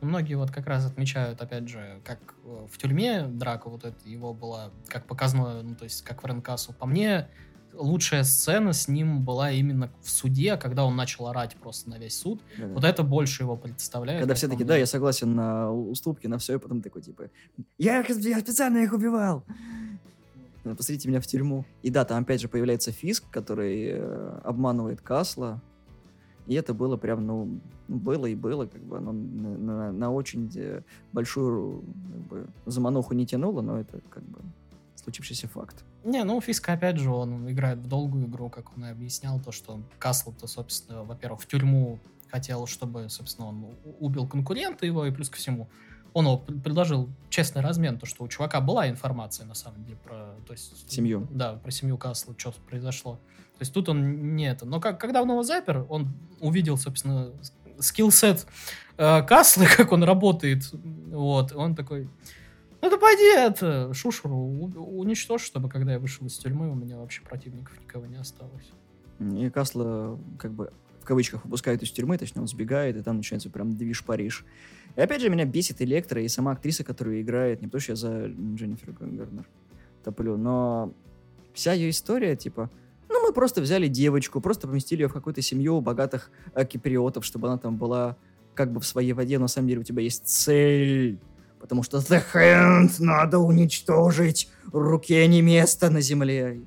Многие вот как раз отмечают, опять же, как э, в тюрьме драка вот это его была, как показано, ну, то есть как Фрэнк Кассел. По мне, лучшая сцена с ним была именно в суде, когда он начал орать просто на весь суд. Да-да. Вот это больше его представляет. Когда все таки, да, я согласен на уступки, на все, и потом такой, типа, я, их- я специально их убивал. Посадите меня в тюрьму. И да, там опять же появляется Фиск, который э, обманывает Касла. И это было прям, ну, было и было, как бы оно на, на- на очень э, большую как бы, замануху не тянуло, но это как бы случившийся факт. Не, ну Фиска, опять же, он играет в долгую игру, как он и объяснял, то, что Касл-то, собственно, во-первых, в тюрьму хотел, чтобы, собственно, он убил конкурента его, и плюс ко всему, он его пр- предложил честный размен, то, что у чувака была информация, на самом деле, про... То есть, Семью. Да, про семью Касла, что произошло. То есть тут он не это. Но как, когда он его запер, он увидел, собственно, скиллсет э, Касла, как он работает, вот, он такой... Ну да пойди это, Шушеру уничтожь, чтобы когда я вышел из тюрьмы, у меня вообще противников никого не осталось. И Касла, как бы, в кавычках, выпускают из тюрьмы, точнее, он сбегает, и там начинается прям движ Париж. И опять же, меня бесит Электро и сама актриса, которая играет, не потому что я за Дженнифер Гарнер топлю, но вся ее история, типа, ну, мы просто взяли девочку, просто поместили ее в какую-то семью богатых э, киприотов, чтобы она там была как бы в своей воде, но на самом деле у тебя есть цель. Потому что The Hand надо уничтожить, руке не место на земле.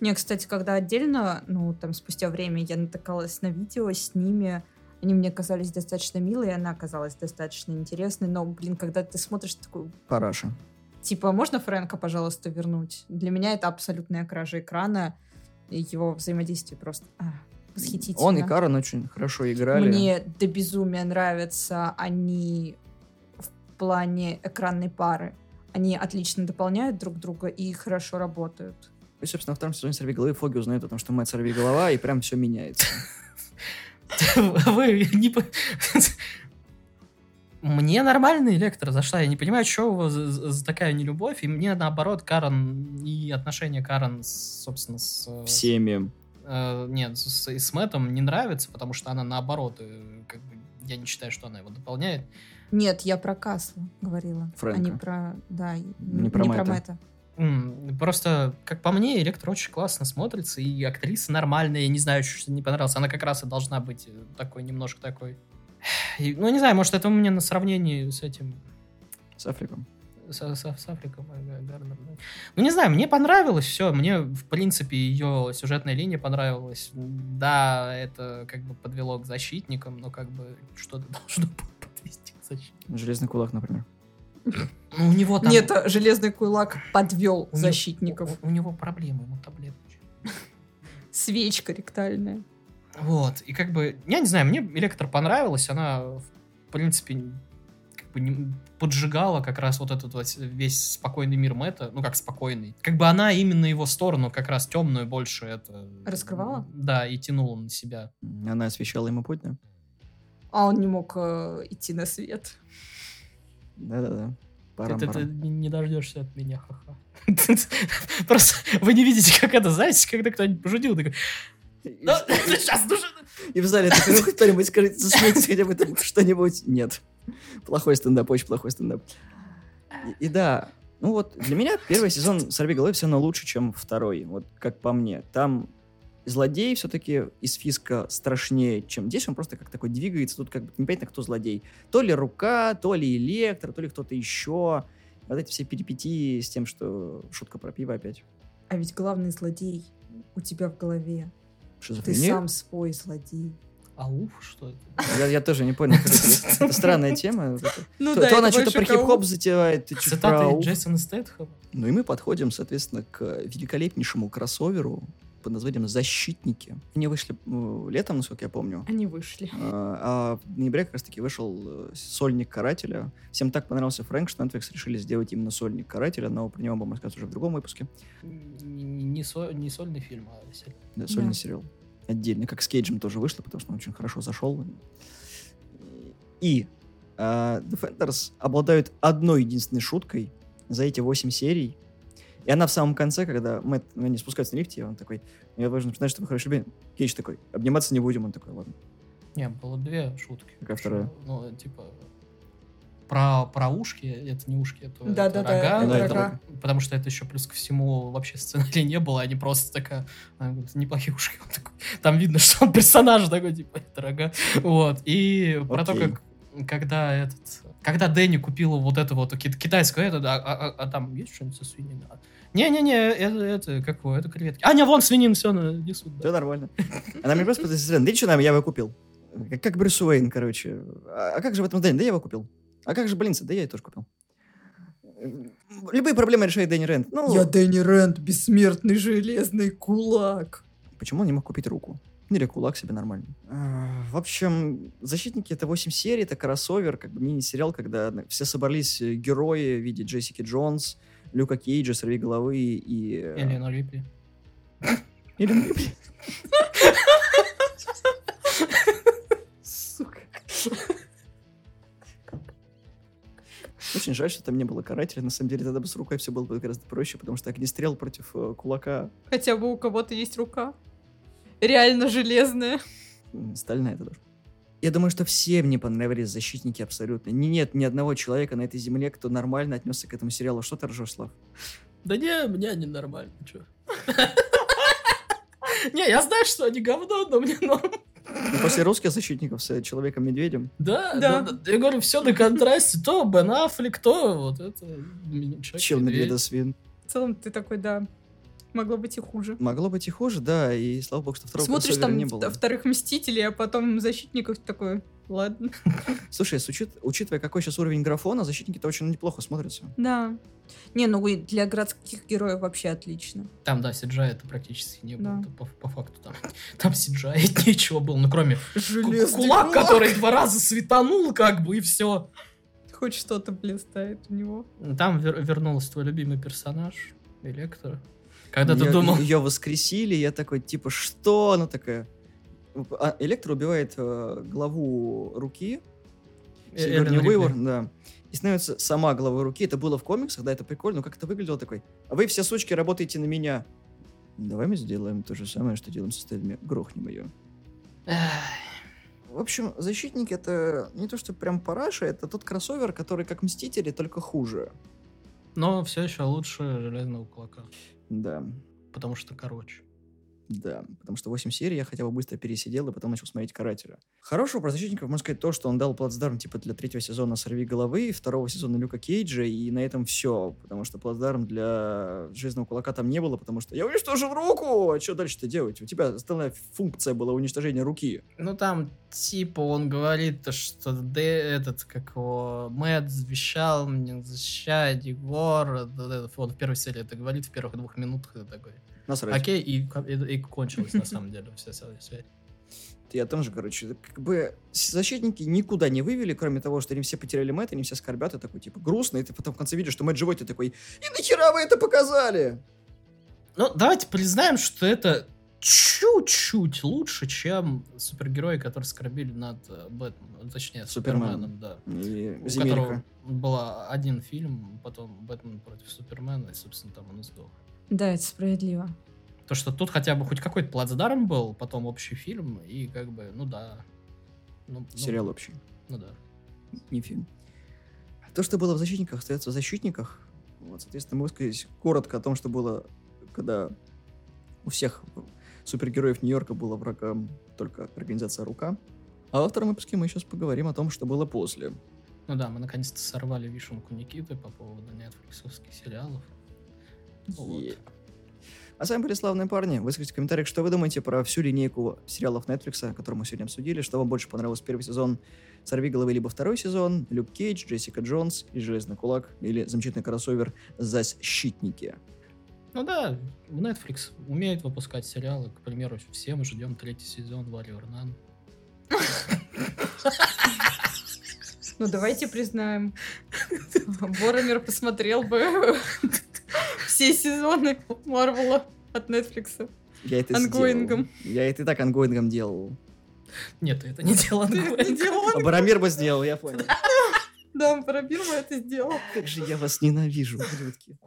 Не, кстати, когда отдельно, ну, там, спустя время я натыкалась на видео с ними, они мне казались достаточно милые, она казалась достаточно интересной, но, блин, когда ты смотришь такой, Параша. типа, можно Фрэнка, пожалуйста, вернуть? Для меня это абсолютная кража экрана, и его взаимодействие просто... а. восхитительно. Он и Карен очень хорошо играли. Мне до безумия нравятся они в плане экранной пары. Они отлично дополняют друг друга и хорошо работают. И, собственно, во втором сезоне «Сорвиголовы» Фоги узнает о том, что мать сорвиголова, и прям все меняется. Вы не... Мне нормальный Электро зашла. Я не понимаю, что у вас за, такая нелюбовь. И мне, наоборот, Карен и отношения Карен, собственно, с... э, Всеми. э, нет, с, с- Мэттом не нравится, потому что она, наоборот, э, как бы, я не считаю, что она его дополняет. Нет, я про Касла говорила, а не Фрэнка. про... Да, Не про Мэтта. Мэтта. Просто, как по мне, Электро очень классно смотрится, и актриса нормальная, я не знаю, что не понравилось. Она как раз и должна быть э, такой, немножко такой... И, ну, не знаю, может, это у меня на сравнении с этим С Африком. с, с- с Африком э, Га- Гарнер, да. Ну, не знаю, мне понравилось все. Мне, в принципе, ее сюжетная линия понравилась. Да, это как бы подвело к защитникам, но как бы что-то должно подвести к защитникам. Железный кулак, например. Ну, у него там... Нет, Железный Кулак подвел у него- защитников. У, у него проблемы, ему таблетки. Свечка ректальная. Вот, и как бы, я не знаю, мне Электро понравилась, она, в принципе, как бы не- поджигала как раз вот этот вот весь спокойный мир Мэтта, ну как спокойный. Как бы она именно его сторону, как раз темную, больше это... Раскрывала? Да, и тянула на себя. Она освещала ему путь, да? А он не мог э, идти на свет. Да-да-да. Ты, ты- ты не дождешься от меня, ха-ха. Просто вы не видите, как это, знаете, когда кто-нибудь пошутил, такой, «Ну, сейчас, ну что ты?» И в зале такой, ну кто-нибудь скажите, засмейтесь хотя бы там что-нибудь. Нет. Плохой стендап, очень плохой стендап. И, и да, ну вот для меня первый сезон «Сорви головы» все равно лучше, чем второй, вот как по мне. Там злодей все-таки из Фиска страшнее, чем здесь. Он просто как такой двигается, тут как бы непонятно, кто злодей. То ли рука, то ли электро, то ли кто-то еще. Вот эти все перипетии с тем, что шутка про пиво опять. А ведь главный злодей у тебя в голове. Ты сам свой злодей. Ауф, что это? Я, я тоже не понял. Это, странная тема. Ну то, то она что-то про хип-хоп затевает, Цитаты. Джейсона Стэтхэма. Ну и мы подходим, соответственно, к великолепнейшему кроссоверу под названием «Защитники». Они вышли э, летом, насколько я помню. Они вышли. А, а в ноябре как раз-таки вышел э, сольник «Карателя». Всем так понравился Фрэнк, что Netflix решили сделать именно сольник «Карателя», но про него будем рассказывать уже в другом выпуске. Не, со- не сольный фильм, а сериал. Да, сольный Да. сериал. Отдельно, как с Кейджем тоже вышло, потому что он очень хорошо зашел. И а, Defenders обладают одной единственной шуткой за эти 8 серий. И она в самом конце, когда Мэтт, ну, они спускаются на лифте, он такой, я должен признать, что вы хороший любим. Кейдж такой, обниматься не будем. Он такой, ладно. Не, было две шутки. Какая вторая? Ну, типа, про, про ушки, это не ушки, это, это Да-да-да, рога. Да, это рога. Потому что это еще плюс ко всему вообще сценария не было, они просто такая, говорит, неплохие ушки. Он такой, там видно, что он персонаж такой, типа, это рога. Вот, и про то, Окей. как, когда этот, когда Дэнни купила вот это вот ки- китайское, это, а, а- а- а там есть что-нибудь со свининой? А, Не-не-не, это, это, как его, это креветки. А, не, вон свинин, все, несут. да. Все нормально. Она мне просто пытается да что нам, я его купил. Как, как Брюс Уэйн, короче. А, а как же в этом Дэнни? Да я его купил. А как же Блинца? Да я ее тоже купил. Любые проблемы решает Дэнни Рэнд. Ну, Я Дэнни Рэнд, бессмертный железный кулак. Почему он не мог купить руку? Или кулак себе нормально. А, В общем, «Защитники» — это 8 серий, это кроссовер, как бы мини-сериал, когда все собрались э, герои в виде Джессики Джонс, Люка Кейджа, Сорви головы и... э, Элена Рипли. Эллен Рипли. Сука. Очень жаль, что там не было карателя. На самом деле, тогда бы с рукой все было бы гораздо проще, потому что огнестрел против э, кулака Хотя бы у кого-то есть рука. Реально железная. стальная это тоже. Я думаю, что всем не понравились защитники абсолютно. Ни- Нет ни одного человека на этой земле, кто нормально отнесся к этому сериалу. Что ты ржешь, Слав? Да не, мне они нормально, чё. Не, я знаю, что они говно, но мне норм. Ну, после русских защитников с э, Человеком-медведем. Да, Да. Я говорю, все на контрасте. То Бен Аффлек, то вот это... м, Человек-медведь. Чем медведа свин. В целом ты такой, да, могло быть и хуже. Могло быть и хуже, да, и слава богу, что второго Смотришь там не было. вторых Мстителей, а потом Защитников такой, ладно. Слушай, с учет- учитывая, какой сейчас уровень графона, защитники-то очень неплохо смотрятся. Да. Не, ну и для городских героев вообще отлично. Там, да, CGI это практически не было. Да. По, по факту там, там CGI нечего было, ну кроме Железный кулак, который два раза светанул, как бы, и все. Хоть что-то блистает у него. Там вер- вернулся твой любимый персонаж, Электро. Когда ты думал... Ее воскресили, я такой, типа, что? Она такая... А, Электро убивает э, главу руки, э, Эллен Уивер, да. И становится сама главой руки. Это было в комиксах, да, это прикольно, но как это выглядело такой. А вы все сучки работаете на меня. Давай мы сделаем то же самое, что делаем с остальными. Грохнем ее. В общем, защитники это не то, что прям параша, это тот кроссовер, который как Мстители, только хуже. Но все еще лучше Железного Кулака. Да, Потому что короче. Да. Потому что 8 серий я хотя бы быстро пересидел и потом начал смотреть Карателя. Хорошего про защитников можно сказать то, что он дал плацдарм типа для третьего сезона «Сорви головы», второго сезона Люка Кейджа, и на этом все. Потому что плацдарм для Железного Кулака там не было, потому что я уничтожил руку! А что дальше-то делать? У тебя основная функция была уничтожение руки. Ну там, типа, он говорит, то, что Д, этот, как его, Мэтт завещал мне защищать Егор. Вот в первой серии это говорит, в первых двух минутах это такой. Насрать. Окей, и, и, и кончилось на самом деле вся связь. Я там же, короче, как бы защитники никуда не вывели, кроме того, что они все потеряли Мэтта, они все скорбят, и такой, типа, грустно, и ты потом в конце видишь, что Мэтт живой, ты такой, и нахера вы это показали? Ну, давайте признаем, что это чуть-чуть лучше, чем супергерои, которые скорбили над э, Бэтменом, точнее, Суперменом. Суперменом, да. И У Земелька. которого был один фильм, потом Бэтмен против Супермена, и, собственно, там он и сдох. Да, это справедливо. То, что тут хотя бы хоть какой-то плацдарм был, потом общий фильм, и как бы, ну да. Ну, ну, Сериал общий, Ну да. не фильм. То, что было в «Защитниках», остается в «Защитниках». Вот, соответственно, мы высказались коротко о том, что было, когда у всех супергероев Нью-Йорка была врагом только организация «Рука». А во втором выпуске мы сейчас поговорим о том, что было после. Ну да, мы наконец-то сорвали вишенку Никиты по поводу нетфликсовских сериалов. Вот. А с вами были славные парни. Выскажите в комментариях, что вы думаете про всю линейку сериалов Netflix, которую мы сегодня обсудили. Что вам больше понравилось первый сезон «Сорви головы» либо второй сезон, Люк Кейдж, Джессика Джонс и Железный Кулак, или замечательный кроссовер «Защитники». Ну да, Netflix умеет выпускать сериалы. К примеру, все мы ждем третий сезон Warrior Nun. Ну, давайте признаем. Боромер посмотрел бы все сезоны Марвела от Netflix. Я это Ангоингом. сделал. Я это и так ongoing ом делал. Нет, это не дело Ты это не делала? А Боромир бы сделал, я понял. Да, Боромир бы это сделал. Как же я вас ненавижу, ублюдки.